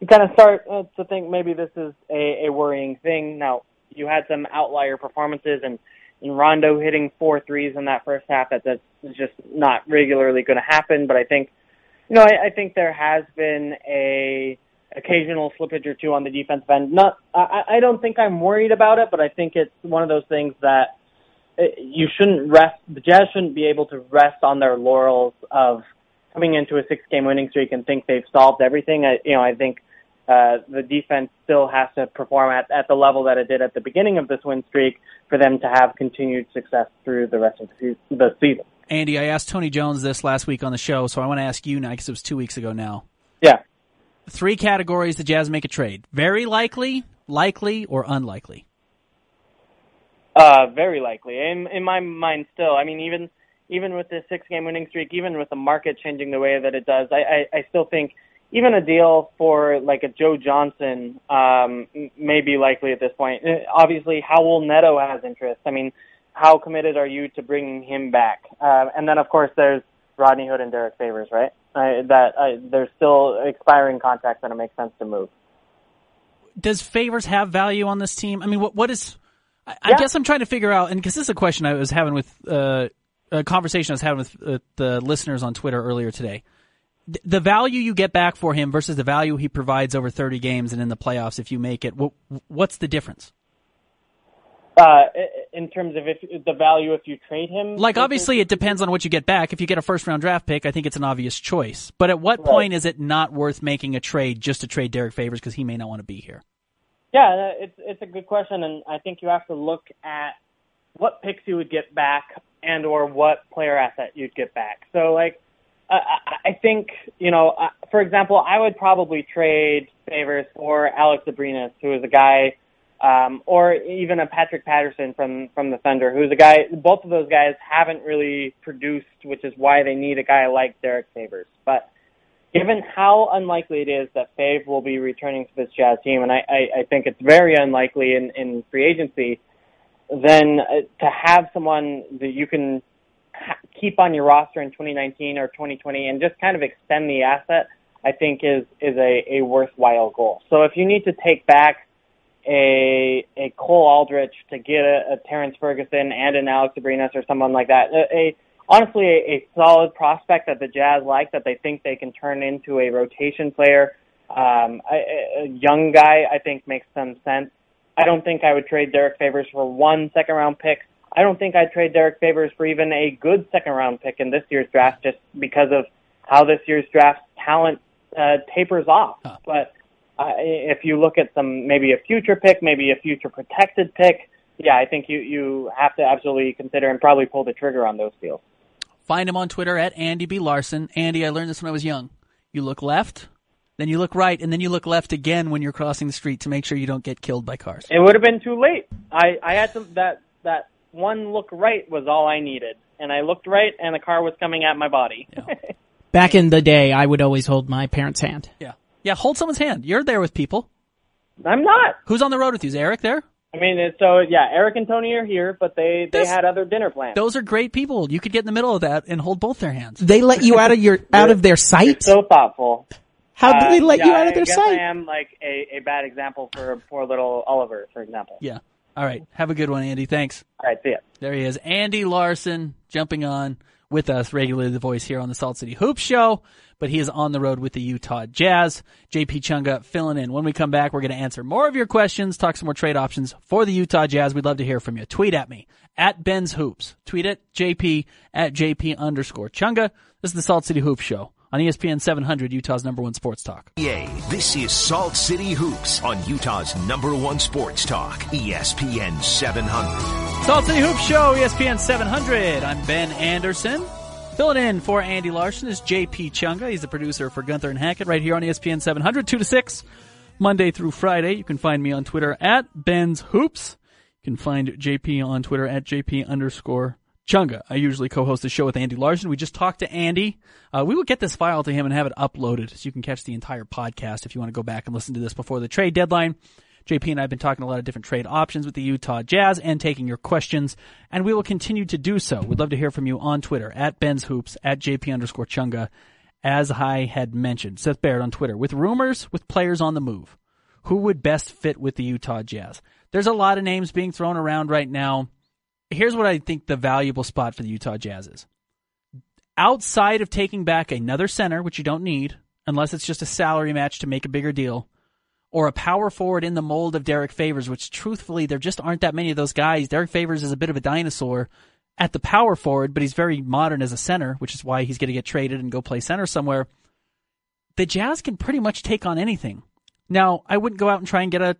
you kind of start uh, to think maybe this is a, a worrying thing. Now, you had some outlier performances, and in Rondo hitting four threes in that first half. That that's just not regularly going to happen. But I think, you know, I, I think there has been a occasional slippage or two on the defensive end. Not, I, I don't think I'm worried about it, but I think it's one of those things that uh, you shouldn't rest. The Jazz shouldn't be able to rest on their laurels of coming into a six-game winning streak and think they've solved everything. I, you know, I think uh, the defense still has to perform at, at the level that it did at the beginning of this win streak for them to have continued success through the rest of the season. Andy, I asked Tony Jones this last week on the show, so I want to ask you now because it was two weeks ago now. Yeah. Three categories the Jazz make a trade: very likely, likely, or unlikely. Uh, very likely. In in my mind, still. I mean, even even with this six game winning streak, even with the market changing the way that it does, I I, I still think even a deal for like a Joe Johnson um, may be likely at this point. Uh, obviously, Raul Neto has interest. I mean, how committed are you to bringing him back? Uh, and then, of course, there's Rodney Hood and Derrick Favors, right? Uh, that uh, there's still expiring contracts that it makes sense to move. Does Favors have value on this team? I mean, what what is? I, yeah. I guess I'm trying to figure out, and because this is a question I was having with uh, a conversation I was having with uh, the listeners on Twitter earlier today the value you get back for him versus the value he provides over 30 games and in the playoffs if you make it, what's the difference? Uh, in terms of if the value if you trade him, like obviously it depends on what you get back. If you get a first round draft pick, I think it's an obvious choice. But at what right. point is it not worth making a trade just to trade Derrick Favors because he may not want to be here? Yeah, it's it's a good question, and I think you have to look at what picks you would get back and or what player asset you'd get back. So like I, I think, you know, uh, for example, I would probably trade favors for Alex Abrines, who is a guy, um, or even a Patrick Patterson from, from the Thunder, who's a guy, both of those guys haven't really produced, which is why they need a guy like Derrick Favors. But given how unlikely it is that Fave will be returning to this Jazz team, and I, I, I think it's very unlikely in, in free agency, then uh, to have someone that you can keep on your roster in 2019 or 2020 and just kind of extend the asset, I think is is a, a worthwhile goal. So if you need to take back a a Cole Aldrich to get a, a Terrence Ferguson and an Alex Abrines or someone like that, a, a honestly a, a solid prospect that the Jazz like that they think they can turn into a rotation player. Um, a, a young guy, I think makes some sense. I don't think I would trade Derrick Favors for one second round pick. I don't think I'd trade Derrick Favors for even a good second round pick in this year's draft just because of how this year's draft talent uh, tapers off. Huh. But uh, if you look at some, maybe a future pick, maybe a future protected pick, yeah, I think you, you have to absolutely consider and probably pull the trigger on those deals. Find him on Twitter at Andy B. Larsen. Andy, I learned this when I was young. You look left, then you look right, and then you look left again when you're crossing the street to make sure you don't get killed by cars. It would have been too late. I, I had to, that, that one look right was all I needed. And I looked right, and the car was coming at my body. Yeah. Back in the day, I would always hold my parents' hand. Yeah. Yeah, hold someone's hand. You're there with people. I'm not. Who's on the road with you? Is Eric there? I mean, so yeah, Eric and Tony are here, but they they this, had other dinner plans. Those are great people. You could get in the middle of that and hold both their hands. They let you out of your out of their sight. So thoughtful. How did they let uh, you out of their I guess sight? I am like a, a bad example for poor little Oliver, for example. Yeah. All right. Have a good one, Andy. Thanks. All right, see ya. There he is. Andy Larsen jumping on with us regularly, the voice here on the Salt City Hoops Show, but he is on the road with the Utah Jazz. JP Chunga filling in. When we come back, we're going to answer more of your questions, talk some more trade options for the Utah Jazz. We'd love to hear from you. Tweet at me at Ben's Hoops. Tweet at JP at JP underscore Chunga. This is the Salt City Hoops Show on ESPN 700, Utah's number one sports talk. Yeah, this is Salt City Hoops on Utah's number one sports talk, ESPN 700. Salt City Hoops Show, ESPN 700. I'm Ben Anderson. Filling in for Andy Larsen is JP Chunga. He's the producer for Gunther and Hackett right here on ESPN 700, 2 to 6, Monday through Friday. You can find me on Twitter at Ben's Hoops. You can find JP on Twitter at JP underscore Chunga. I usually co-host the show with Andy Larsen. We just talked to Andy. Uh, we will get this file to him and have it uploaded so you can catch the entire podcast if you want to go back and listen to this before the trade deadline. JP and I have been talking a lot of different trade options with the Utah Jazz and taking your questions, and we will continue to do so. We'd love to hear from you on Twitter at Ben's Hoops at JP underscore Chunga. As I had mentioned, Seth Barrett on Twitter with rumors with players on the move. Who would best fit with the Utah Jazz? There's a lot of names being thrown around right now. Here's what I think the valuable spot for the Utah Jazz is. Outside of taking back another center, which you don't need, unless it's just a salary match to make a bigger deal, or a power forward in the mold of Derrick Favors, which truthfully, there just aren't that many of those guys. Derrick Favors is a bit of a dinosaur at the power forward, but he's very modern as a center, which is why he's going to get traded and go play center somewhere. The Jazz can pretty much take on anything. Now, I wouldn't go out and try and get a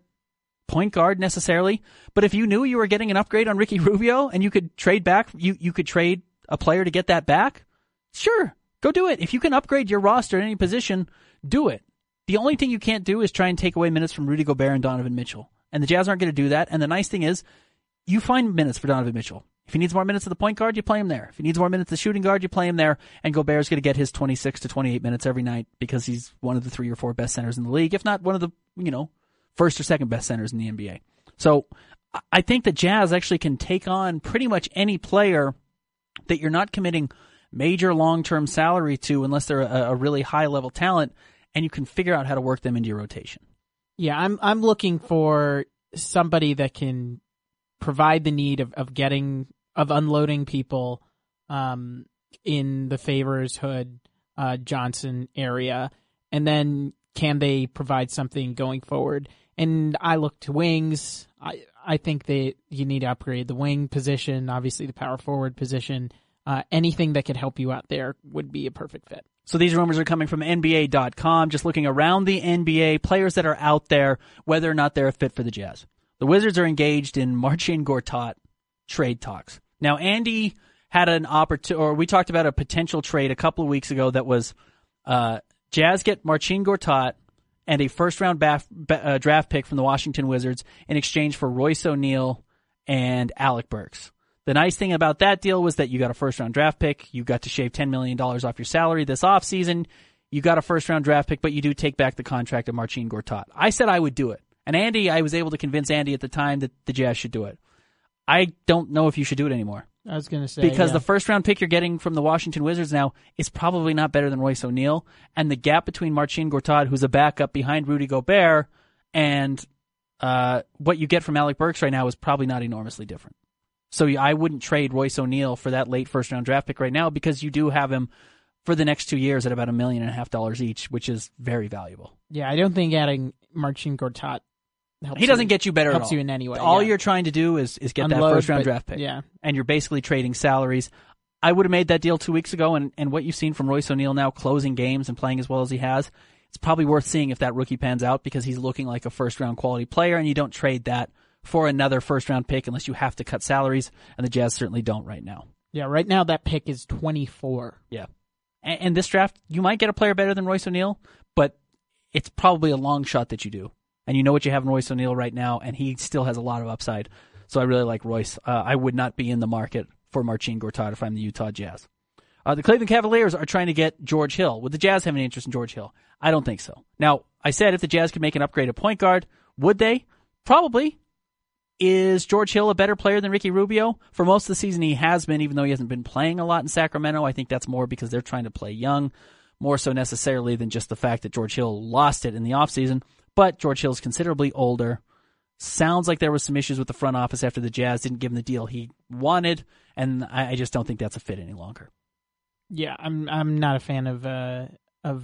point guard necessarily, but if you knew you were getting an upgrade on Ricky Rubio and you could trade back, you, you could trade a player to get that back, sure, go do it. If you can upgrade your roster in any position, do it. The only thing you can't do is try and take away minutes from Rudy Gobert and Donovan Mitchell. And the Jazz aren't going to do that. And the nice thing is, you find minutes for Donovan Mitchell. If he needs more minutes at the point guard, you play him there. If he needs more minutes at the shooting guard, you play him there. And Gobert is going to get his 26 to 28 minutes every night because he's one of the three or four best centers in the league, if not one of the, you know, first or second best centers in the NBA. So I think the Jazz actually can take on pretty much any player that you're not committing major long-term salary to unless they're a, a really high-level talent and you can figure out how to work them into your rotation. Yeah, I'm I'm looking for somebody that can provide the need of, of getting of unloading people um, in the Favors Hood uh, Johnson area, and then can they provide something going forward? And I look to wings. I I think that you need to upgrade the wing position, obviously the power forward position. Uh, anything that could help you out there would be a perfect fit. So these rumors are coming from NBA.com, just looking around the NBA, players that are out there, whether or not they're a fit for the Jazz. The Wizards are engaged in Marcin Gortat trade talks. Now, Andy had an opportunity, or we talked about a potential trade a couple of weeks ago that was uh, Jazz get Marcin Gortat and a first round baf, uh, draft pick from the Washington Wizards in exchange for Royce O'Neale and Alec Burks. The nice thing about that deal was that you got a first round draft pick. You got to shave $10 million off your salary this offseason. You got a first round draft pick, but you do take back the contract of Marcin Gortat. I said I would do it. And Andy, I was able to convince Andy at the time that the Jazz should do it. I don't know if you should do it anymore. I was going to say Because yeah. the first round pick you're getting from the Washington Wizards now is probably not better than Royce O'Neale. And the gap between Marcin Gortat, who's a backup behind Rudy Gobert, and uh, what you get from Alec Burks right now is probably not enormously different. So I wouldn't trade Royce O'Neale for that late first round draft pick right now because you do have him for the next two years at about a million and a half dollars each, which is very valuable. yeah, I don't think adding Marcin Gortat helps He doesn't you, get you better helps at all. you in any way. All yeah. you're trying to do is, is get that first round but- draft pick. Yeah, and you're basically trading salaries. I would have made that deal two weeks ago, and, and what you've seen from Royce O'Neale now closing games and playing as well as he has, it's probably worth seeing if that rookie pans out because he's looking like a first round quality player, and you don't trade that for another first round pick unless you have to cut salaries, and the Jazz certainly don't right now. yeah. Right now that pick is 24. Yeah. And, and this draft, you might get a player better than Royce O'Neale, but it's probably a long shot that you do. And you know what you have in Royce O'Neale right now, and he still has a lot of upside. So I really like Royce. Uh, I would not be in the market for Marcin Gortat if I'm the Utah Jazz. Uh, the Cleveland Cavaliers are trying to get George Hill. Would the Jazz have any interest in George Hill? I don't think so. Now, I said if the Jazz could make an upgrade at point guard, would they? Probably. Is George Hill a better player than Ricky Rubio? For most of the season, he has been, even though he hasn't been playing a lot in Sacramento. I think that's more because they're trying to play young, more so necessarily than just the fact that George Hill lost it in the offseason. But George Hill's considerably older. Sounds like there was some issues with the front office after the Jazz didn't give him the deal he wanted, and I, I just don't think that's a fit any longer. Yeah, I'm I'm not a fan of uh of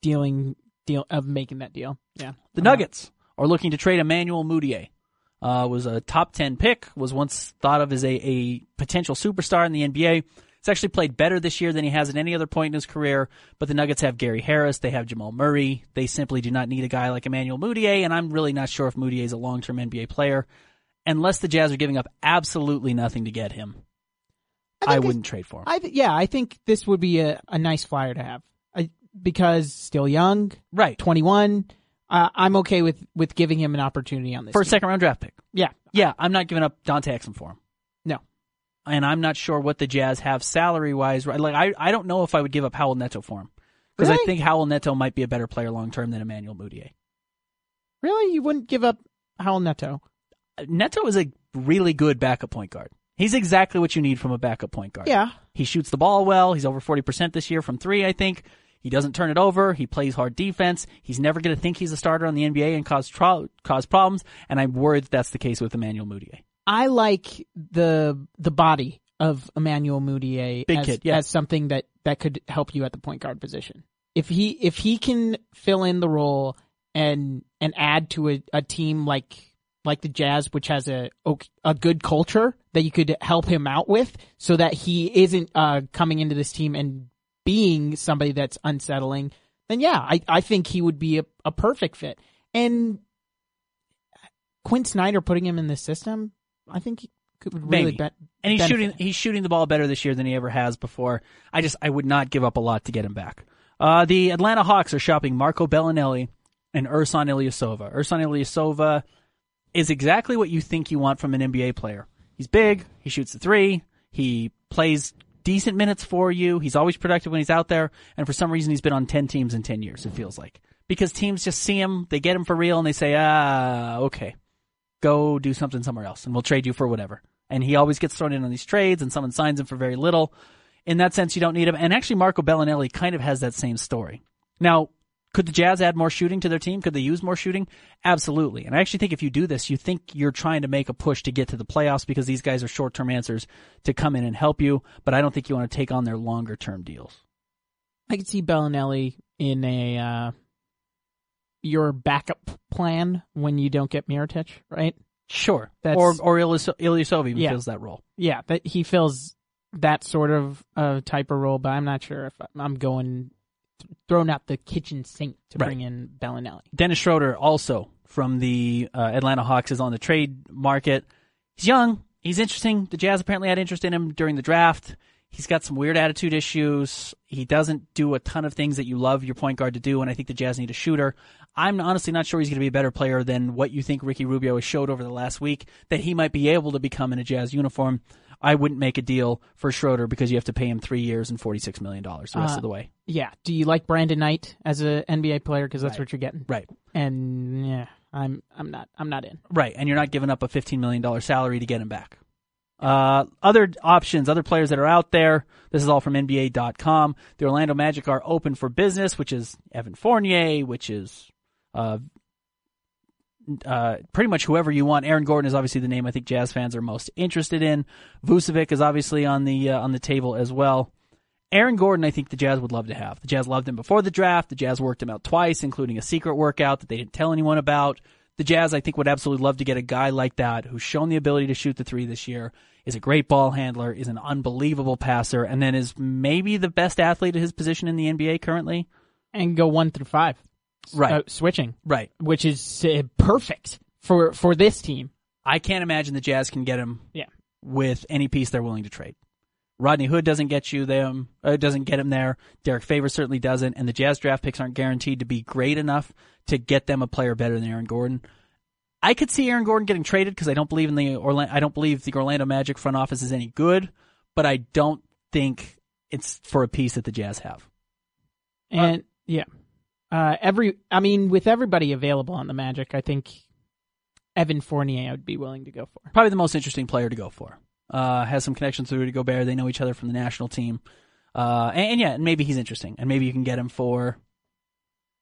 dealing deal of making that deal. Yeah. The I'm not. Nuggets are looking to trade Emmanuel Mudiay. Uh, was a top 10 pick, was once thought of as a, a potential superstar in the NBA. He's actually played better this year than he has at any other point in his career, but the Nuggets have Gary Harris, they have Jamal Murray. They simply do not need a guy like Emmanuel Mudiay, and I'm really not sure if Mudiay is a long-term NBA player. Unless the Jazz are giving up absolutely nothing to get him, I I, wouldn't trade for him. I th- yeah, I think this would be a, a nice flyer to have. I, because still young, right. 21. Uh, I'm okay with with giving him an opportunity on this. For a second round draft pick. Yeah. Yeah, I'm not giving up Dante Exum for him. And I'm not sure what the Jazz have salary wise. Like I, I don't know if I would give up Raul Neto for him because I think Raul Neto might be a better player long term than Emmanuel Mudiay. Really? You wouldn't give up Raul Neto? Neto is a really good backup point guard. He's exactly what you need from a backup point guard. Yeah. He shoots the ball well. He's over 40% this year from three, I think. He doesn't turn it over. He plays hard defense. He's never going to think he's a starter on the NBA and cause tro- cause problems. And I'm worried that that's the case with Emmanuel Mudiay. I like the the body of Emmanuel Mudiay Big as, kid, yeah. as something that, that could help you at the point guard position. If he if he can fill in the role and and add to a, a team like like the Jazz, which has a a good culture that you could help him out with, so that he isn't uh, coming into this team and being somebody that's unsettling, then yeah, I, I think he would be a, a perfect fit. And Quin Snyder putting him in this system, I think he could really Maybe. bet. And he's benefit. shooting he's shooting the ball better this year than he ever has before. I just I would not give up a lot to get him back. Uh, the Atlanta Hawks are shopping Marco Belinelli and Ersan Ilyasova. Ersan Ilyasova is exactly what you think you want from an NBA player. He's big, he shoots the three, he plays decent minutes for you, he's always productive when he's out there, and for some reason he's been on 10 teams in 10 years, it feels like. Because teams just see him, they get him for real, and they say, ah, okay go do something somewhere else and we'll trade you for whatever. And he always gets thrown in on these trades and someone signs him for very little. In that sense, you don't need him. And actually, Marco Belinelli kind of has that same story. Now, could the Jazz add more shooting to their team? Could they use more shooting? Absolutely. And I actually think if you do this, you think you're trying to make a push to get to the playoffs because these guys are short term answers to come in and help you. But I don't think you want to take on their longer term deals. I could see Belinelli in a uh, your backup plan when you don't get Mirotic, right? Sure. That's- or or Ilyas- Ilyasova even Yeah. fills that role. Yeah, that he fills that sort of uh, type of role, but I'm not sure if I'm going throwing out the kitchen sink to Right. bring in Belinelli. Dennis Schroeder, also from the uh, Atlanta Hawks, is on the trade market. He's young. He's interesting. The Jazz apparently had interest in him during the draft. He's got some weird attitude issues. He doesn't do a ton of things that you love your point guard to do, and I think the Jazz need a shooter. I'm honestly not sure he's going to be a better player than what you think Ricky Rubio has showed over the last week that he might be able to become in a Jazz uniform. I wouldn't make a deal for Schroeder because you have to pay him three years and $46 million the rest Uh, of the way. Yeah. Do you like Brandon Knight as a NBA player? Because that's Right. what you're getting. Right. And yeah, I'm I'm not I'm not in. Right, and you're not giving up a $15 million salary to get him back. Uh, other options, other players that are out there. This is all from NBA.com. The Orlando Magic are open for business, which is Evan Fournier, which is uh, uh, pretty much whoever you want. Aaron Gordon is obviously the name I think Jazz fans are most interested in. Vucevic is obviously on the uh, on the table as well. Aaron Gordon, I think the Jazz would love to have. The Jazz loved him before the draft. The Jazz worked him out twice, including a secret workout that they didn't tell anyone about. The Jazz, I think, would absolutely love to get a guy like that who's shown the ability to shoot the three this year, is a great ball handler, is an unbelievable passer, and then is maybe the best athlete at his position in the NBA currently. And go one through five. Right. Uh, switching, Right. which is uh, perfect for for this team. I can't imagine the Jazz can get him Yeah. with any piece they're willing to trade. Rodney Hood doesn't get you them, uh, doesn't get him there. Derrick Favors certainly doesn't, and the Jazz draft picks aren't guaranteed to be great enough to get them a player better than Aaron Gordon. I could see Aaron Gordon getting traded because I don't believe in the Orlando. I don't believe the Orlando Magic front office is any good, but I don't think it's for a piece that the Jazz have. And yeah, uh, every I mean, with everybody available on the Magic, I think Evan Fournier I would be willing to go for. Probably the most interesting player to go for. Uh, has some connections to Rudy Gobert. They know each other from the national team. Uh, and, and yeah, and maybe he's interesting, and maybe you can get him for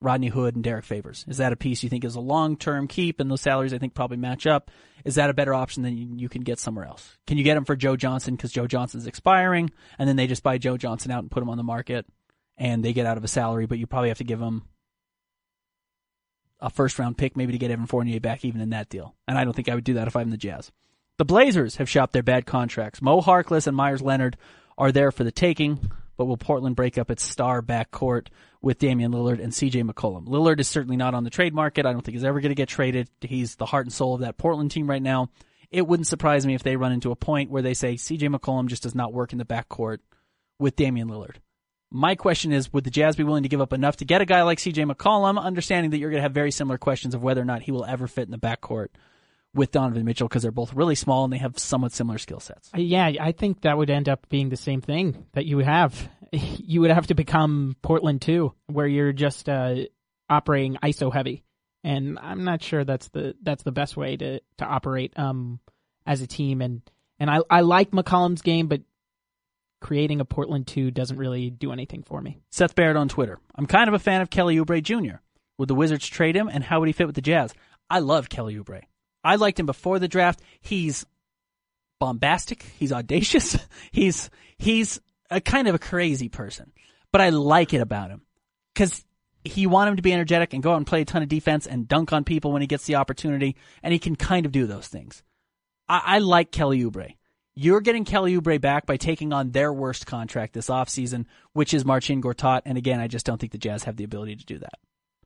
Rodney Hood and Derrick Favors? Is that a piece you think is a long term keep and those salaries I think probably match up? Is that a better option than you, you can get somewhere else? Can you get him for Joe Johnson because Joe Johnson's expiring and then they just buy Joe Johnson out and put him on the market and they get out of a salary, but you probably have to give him a first round pick maybe to get Evan Fournier back even in that deal. And I don't think I would do that if I'm the Jazz. The Blazers have shopped their bad contracts. Mo Harkless and Meyers Leonard are there for the taking, but will Portland break up its star backcourt with Damian Lillard and CJ McCollum? Lillard is certainly not on the trade market. I don't think he's ever going to get traded. He's the heart and soul of that Portland team right now. It wouldn't surprise me if they run into a point where they say CJ McCollum just does not work in the backcourt with Damian Lillard. My question is, would the Jazz be willing to give up enough to get a guy like CJ McCollum, understanding that you're going to have very similar questions of whether or not he will ever fit in the backcourt with Donovan Mitchell because they're both really small and they have somewhat similar skill sets? Uh, Yeah, I think that would end up being the same thing that you would have. You would have to become Portland too, where you're just uh, operating ISO heavy, and I'm not sure that's the that's the best way to to operate um as a team. And and I I like McCollum's game, but creating a Portland two doesn't really do anything for me. Seth Barrett on Twitter. I'm kind of a fan of Kelly Oubre Jr. Would the Wizards trade him, and how would he fit with the Jazz? I love Kelly Oubre. I liked him before the draft. He's bombastic. He's audacious. he's he's a kind of a crazy person, but I like it about him because he want him to be energetic and go out and play a ton of defense and dunk on people when he gets the opportunity, and he can kind of do those things. I, I like Kelly Oubre. You're getting Kelly Oubre back by taking on their worst contract this offseason, which is Marcin Gortat. And again, I just don't think the Jazz have the ability to do that.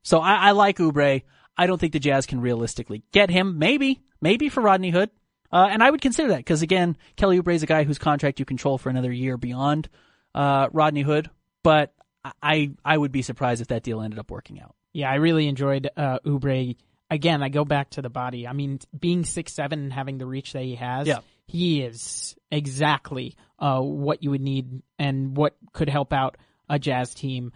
So I, I like Oubre. I don't think the Jazz can realistically get him. Maybe, maybe for Rodney Hood. Uh, and I would consider that because again, Kelly Oubre is a guy whose contract you control for another year beyond uh, Rodney Hood. But I I would be surprised if that deal ended up working out. Yeah, I really enjoyed uh, Oubre. Again, I go back to the body. I mean, being six seven and having the reach that he has, Yeah. He is exactly uh, what you would need and what could help out a Jazz team.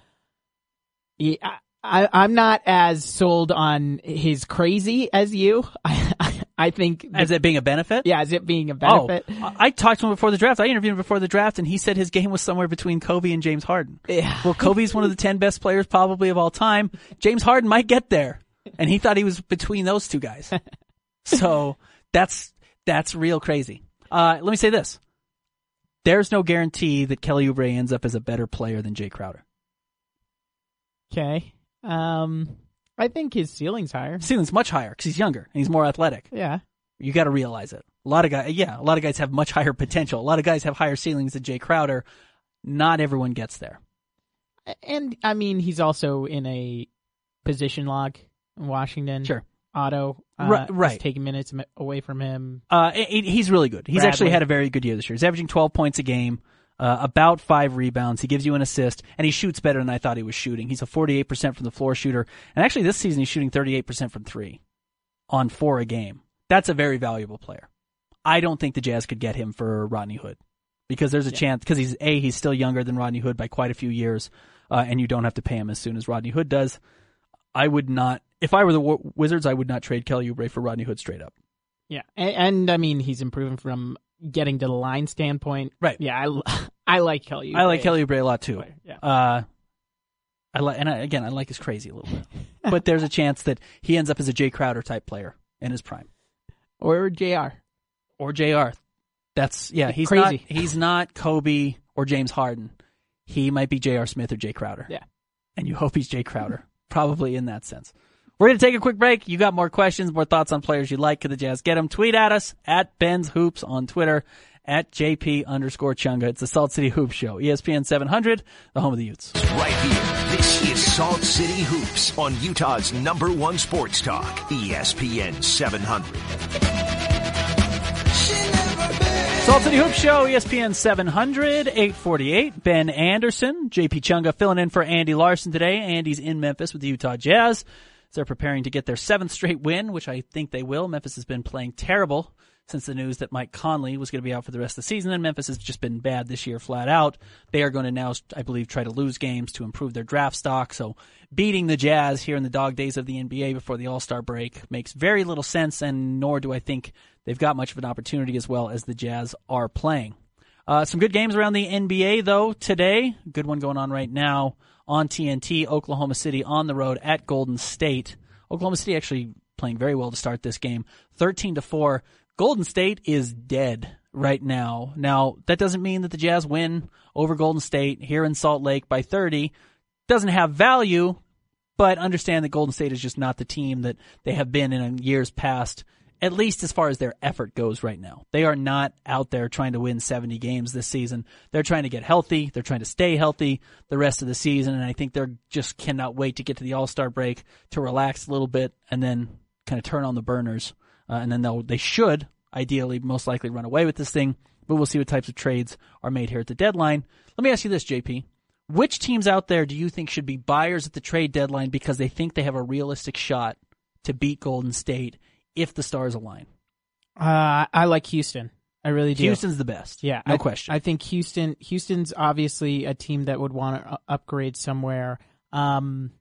I, I, I'm not as sold on his crazy as you. I, I, I think As it being a benefit? yeah, as it being a benefit. Oh, I I talked to him before the draft. I interviewed him before the draft, and he said his game was somewhere between Kobe and James Harden. Yeah. Well, Kobe's one of the ten best players probably of all time. James Harden might get there, and he thought he was between those two guys. So that's that's real crazy. Uh, let me say this: there's no guarantee that Kelly Oubre ends up as a better player than Jae Crowder. Okay. Um, I think his ceiling's higher. Ceiling's much higher because he's younger and he's more athletic. Yeah. You got to realize it. A lot of guys, yeah, a lot of guys have much higher potential. A lot of guys have higher ceilings than Jae Crowder. Not everyone gets there. And I mean, he's also in a position log in Washington. Sure. Otto, uh, Right- right. taking minutes away from him. Uh, he- he- he's really good. He's Bradley. actually had a very good year this year. He's averaging 12 points a game, uh, about five rebounds. He gives you an assist, and he shoots better than I thought he was shooting. He's a 48% from the floor shooter, and actually this season he's shooting 38% from three on four a game. That's a very valuable player. I don't think the Jazz could get him for Rodney Hood because there's a chance because he's a he's still younger than Rodney Hood by quite a few years, uh, and you don't have to pay him as soon as Rodney Hood does. I would not. If I were the Wizards, I would not trade Kelly Oubre for Rodney Hood straight up. Yeah. And, and I mean, he's improving from getting to the line standpoint. Right. Yeah. I, I like Kelly. I like Kelly Oubre a lot too. Yeah. Uh, I like, and I, again, I like his crazy a little bit, but there's a chance that he ends up as a Jae Crowder type player in his prime Or JR. or Jr. That's yeah, he's Crazy. not he's not Kobe or James Harden. He might be J.R. Smith or Jae Crowder. Yeah. and you hope he's Jae Crowder, probably in that sense. We're going to take a quick break. You got more questions, more thoughts on players you like. Could the Jazz get them? Tweet at us at Ben's Hoops on Twitter at JP underscore Chunga. It's the Salt City Hoops Show. ESPN 700, the home of the Utes. Right here. This is Salt City Hoops on Utah's number one sports talk, ESPN 700. Salt Hoops Show, ESPN 700, 848. Ben Anderson, JP Chunga filling in for Andy Larsen today. Andy's in Memphis with the Utah Jazz. They're preparing to get their seventh straight win, which I think they will. Memphis has been playing terrible since the news that Mike Conley was going to be out for the rest of the season, and Memphis has just been bad this year flat out. They are going to now, I believe, try to lose games to improve their draft stock. So beating the Jazz here in the dog days of the NBA before the All Star break makes very little sense, and nor do I think they've got much of an opportunity as well as the Jazz are playing. Uh, some good games around the NBA though today. Good one going on right now on TNT. Oklahoma City on the road at Golden State. Oklahoma City actually playing very well to start this game. 13 to 4. Golden State is dead right now. Now, that doesn't mean that the Jazz win over Golden State here in Salt Lake by 30. Doesn't have value, but understand that Golden State is just not the team that they have been in years past, at least as far as their effort goes right now. They are not out there trying to win 70 games this season. They're trying to get healthy. They're trying to stay healthy the rest of the season. And I think they're just cannot wait to get to the All Star break to relax a little bit and then kind of turn on the burners. Uh, and then they'll, they should ideally most likely run away with this thing, but we'll see what types of trades are made here at the deadline. Let me ask you this, JP. Which teams out there do you think should be buyers at the trade deadline because they think they have a realistic shot to beat Golden State if the stars align? Uh, I like Houston. I really do. Houston's the best. Yeah, no I, question. I think Houston. Houston's obviously a team that would want to upgrade somewhere. Um,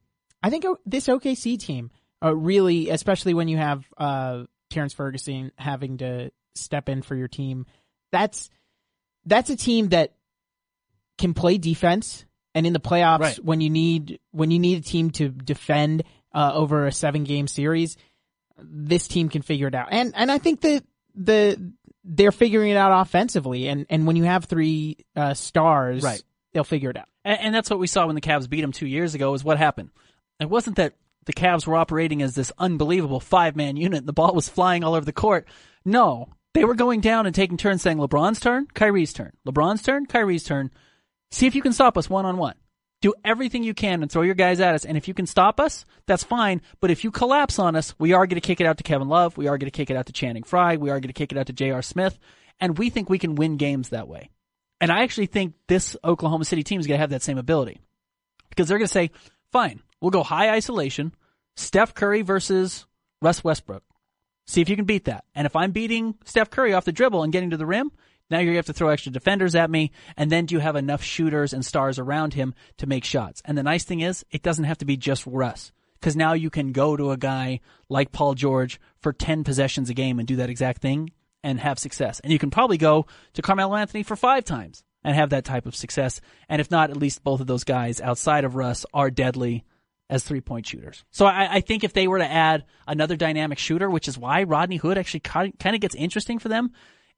I think this OKC team uh, really, especially when you have uh, Terrence Ferguson having to step in for your team. That's that's a team that can play defense, and in the playoffs, right. when you need when you need a team to defend uh, over a seven game series, this team can figure it out. And and I think that the they're figuring it out offensively, and and when you have three uh, stars, right. they'll figure it out. And, and that's what we saw when the Cavs beat them two years ago. Is what happened. It wasn't that the Cavs were operating as this unbelievable five man unit and the ball was flying all over the court. No, they were going down and taking turns saying LeBron's turn, Kyrie's turn, LeBron's turn, Kyrie's turn. See if you can stop us one on one. Do everything you can and throw your guys at us. And if you can stop us, that's fine. But if you collapse on us, we are going to kick it out to Kevin Love. We are going to kick it out to Channing Frye. We are going to kick it out to J.R. Smith. And we think we can win games that way. And I actually think this Oklahoma City team is going to have that same ability because they're going to say, fine, we'll go high isolation. Steph Curry versus Russ Westbrook. See if you can beat that. And if I'm beating Steph Curry off the dribble and getting to the rim, now you're going to have to throw extra defenders at me. And then do you have enough shooters and stars around him to make shots? And the nice thing is, it doesn't have to be just Russ. Because now you can go to a guy like Paul George for 10 possessions a game and do that exact thing and have success. And you can probably go to Carmelo Anthony for five times and have that type of success. And if not, at least both of those guys outside of Russ are deadly as three point shooters. So I, I, think if they were to add another dynamic shooter, which is why Rodney Hood actually kind of gets interesting for them,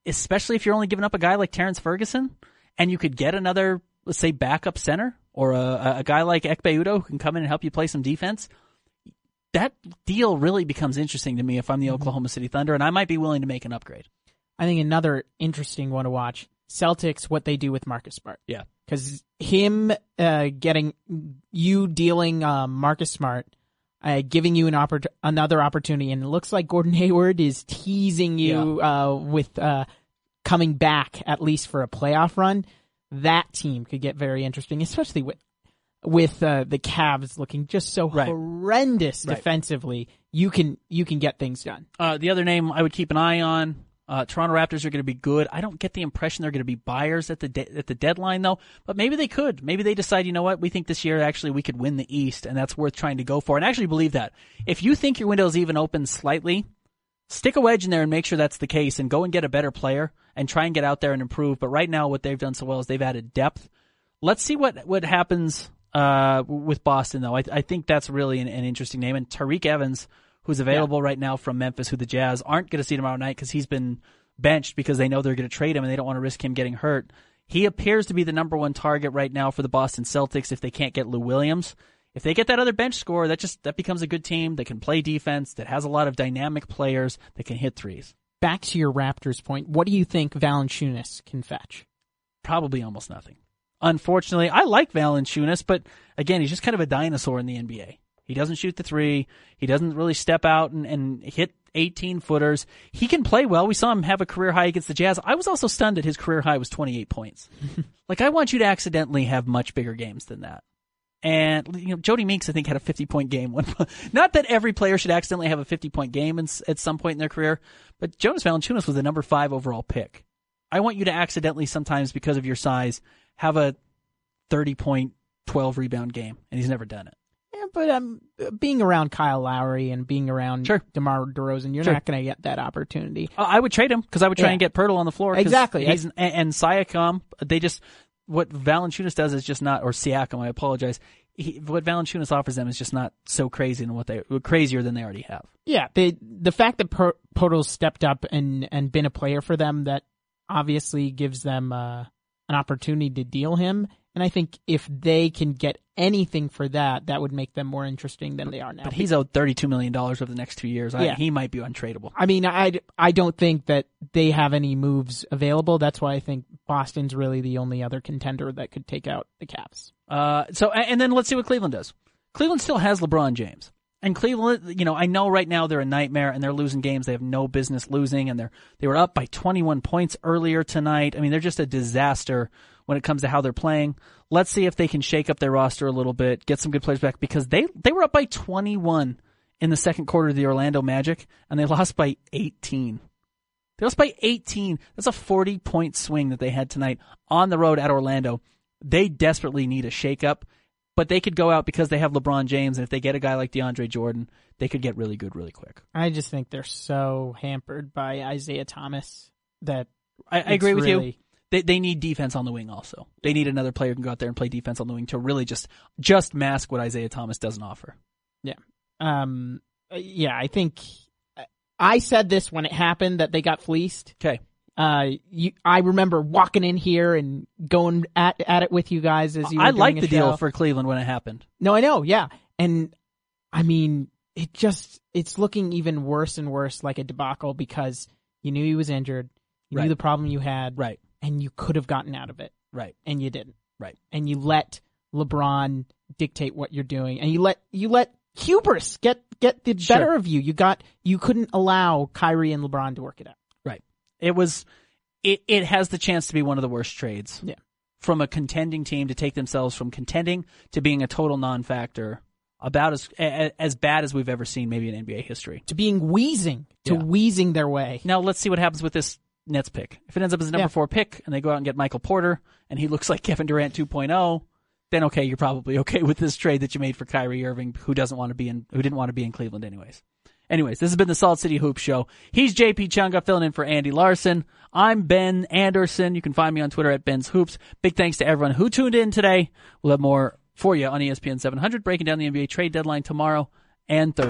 especially if you're only giving up a guy like Terrence Ferguson and you could get another, let's say, backup center or a, a guy like Ekpe Udoh who can come in and help you play some defense. That deal really becomes interesting to me if I'm the mm-hmm. Oklahoma City Thunder, and I might be willing to make an upgrade. I think another interesting one to watch Celtics, what they do with Marcus Smart. Yeah because him uh, getting you dealing um, Marcus Smart, uh, giving you an oppor- another opportunity, and it looks like Gordon Hayward is teasing you yeah. uh, with uh, coming back at least for a playoff run. That team could get very interesting, especially with with uh, the Cavs looking just so right. horrendous right. defensively. You can you can get things done. Uh, the other name I would keep an eye on uh, Toronto Raptors are going to be good. I don't get the impression they're going to be buyers at the de- at the deadline though, but maybe they could. Maybe they decide, you know what, we think this year actually we could win the East, and that's worth trying to go for. And I actually believe that if you think your window is even open slightly, stick a wedge in there and make sure that's the case, and go and get a better player and try and get out there and improve. But right now, what they've done so well is they've added depth. Let's see what what happens uh, with Boston though. I, I think that's really an, an interesting name, and Tyreke Evans who's available yeah. right now from Memphis, who the Jazz aren't going to see tomorrow night because he's been benched because they know they're going to trade him and they don't want to risk him getting hurt. He appears to be the number one target right now for the Boston Celtics if they can't get Lou Williams. If they get that other bench score, that just that becomes a good team that can play defense, that has a lot of dynamic players that can hit threes. Back to your Raptors point, what do you think Valanciunas can fetch? Probably almost nothing. Unfortunately, I like Valanciunas, but again, he's just kind of a dinosaur in the NBA. He doesn't shoot the three. He doesn't really step out and, and hit 18 footers. He can play well. We saw him have a career high against the Jazz. I was also stunned that his career high was 28 points. like I want you to accidentally have much bigger games than that. And you know, Jodie Meeks, I think, had a 50 point game. Not that every player should accidentally have a 50 point game in, at some point in their career, but Jonas Valanciunas was the number five overall pick. I want you to accidentally sometimes, because of your size, have a 30 point, 12 rebound game, and he's never done it. But um, being around Kyle Lowry and being around Sure. DeMar DeRozan, you're Sure. not going to get that opportunity. Uh, I would trade him because I would try Yeah. and get Poeltl on the floor. Exactly. He's, and, and Siakam, they just what Valanciunas does is just not, or Siakam. I apologize. He, what Valanciunas offers them is just not so crazy than what they crazier than they already have. Yeah, the the fact that per- Poeltl's stepped up and and been a player for them that obviously gives them uh, an opportunity to deal him. And I think if they can get anything for that, that would make them more interesting than they are now. But he's owed thirty-two million dollars over the next two years. I, Yeah. he might be untradeable. I mean, I, I don't think that they have any moves available. That's why I think Boston's really the only other contender that could take out the Caps. Uh, so and then let's see what Cleveland does. Cleveland still has LeBron James. And Cleveland, you know, I know right now they're a nightmare and they're losing games they have no business losing and they're they were up by 21 points earlier tonight. I mean, they're just a disaster when it comes to how they're playing. Let's see if they can shake up their roster a little bit, get some good players back because they they were up by 21 in the second quarter of the Orlando Magic and they lost by 18. They lost by 18. That's a 40 point swing that they had tonight on the road at Orlando. They desperately need a shakeup, but they could go out because they have LeBron James, and if they get a guy like DeAndre Jordan, they could get really good really quick. I just think they're so hampered by Isaiah Thomas that I, I agree with you. They they need defense on the wing also. They need another player who can go out there and play defense on the wing to really just just mask what Isaiah Thomas doesn't offer. um uh, yeah, I think I said this when it happened that they got fleeced. Okay. Uh, you, I remember walking in here and going at at it with you guys as you. Were I doing like a the deal for Cleveland when it happened. No, I know, yeah, and I mean, it just it's looking even worse and worse like a debacle because you knew he was injured, you Right. knew the problem you had, Right. And you could have gotten out of it, Right. and you didn't, Right. and you let LeBron dictate what you're doing, and you let you let hubris get get the Sure. better of you. You got you couldn't allow Kyrie and LeBron to work it out. Right. It was it it has the chance to be one of the worst trades. Yeah. From a contending team to take themselves from contending to being a total non-factor, about as as bad as we've ever seen maybe in NBA history. To being wheezing, to Yeah. wheezing their way. Now let's see what happens with this Nets pick. If it ends up as a number Yeah. 4 pick and they go out and get Michael Porter and he looks like Kevin Durant 2.0, then okay, you're probably okay with this trade that you made for Kyrie Irving who doesn't want to be in who didn't want to be in Cleveland anyways. Anyways, this has been the Salt City Hoop Show. He's JP Chunga filling in for Andy Larsen. I'm Ben Anderson. You can find me on Twitter at Ben's Hoops. Big thanks to everyone who tuned in today. We'll have more for you on ESPN 700, breaking down the NBA trade deadline tomorrow and Thursday.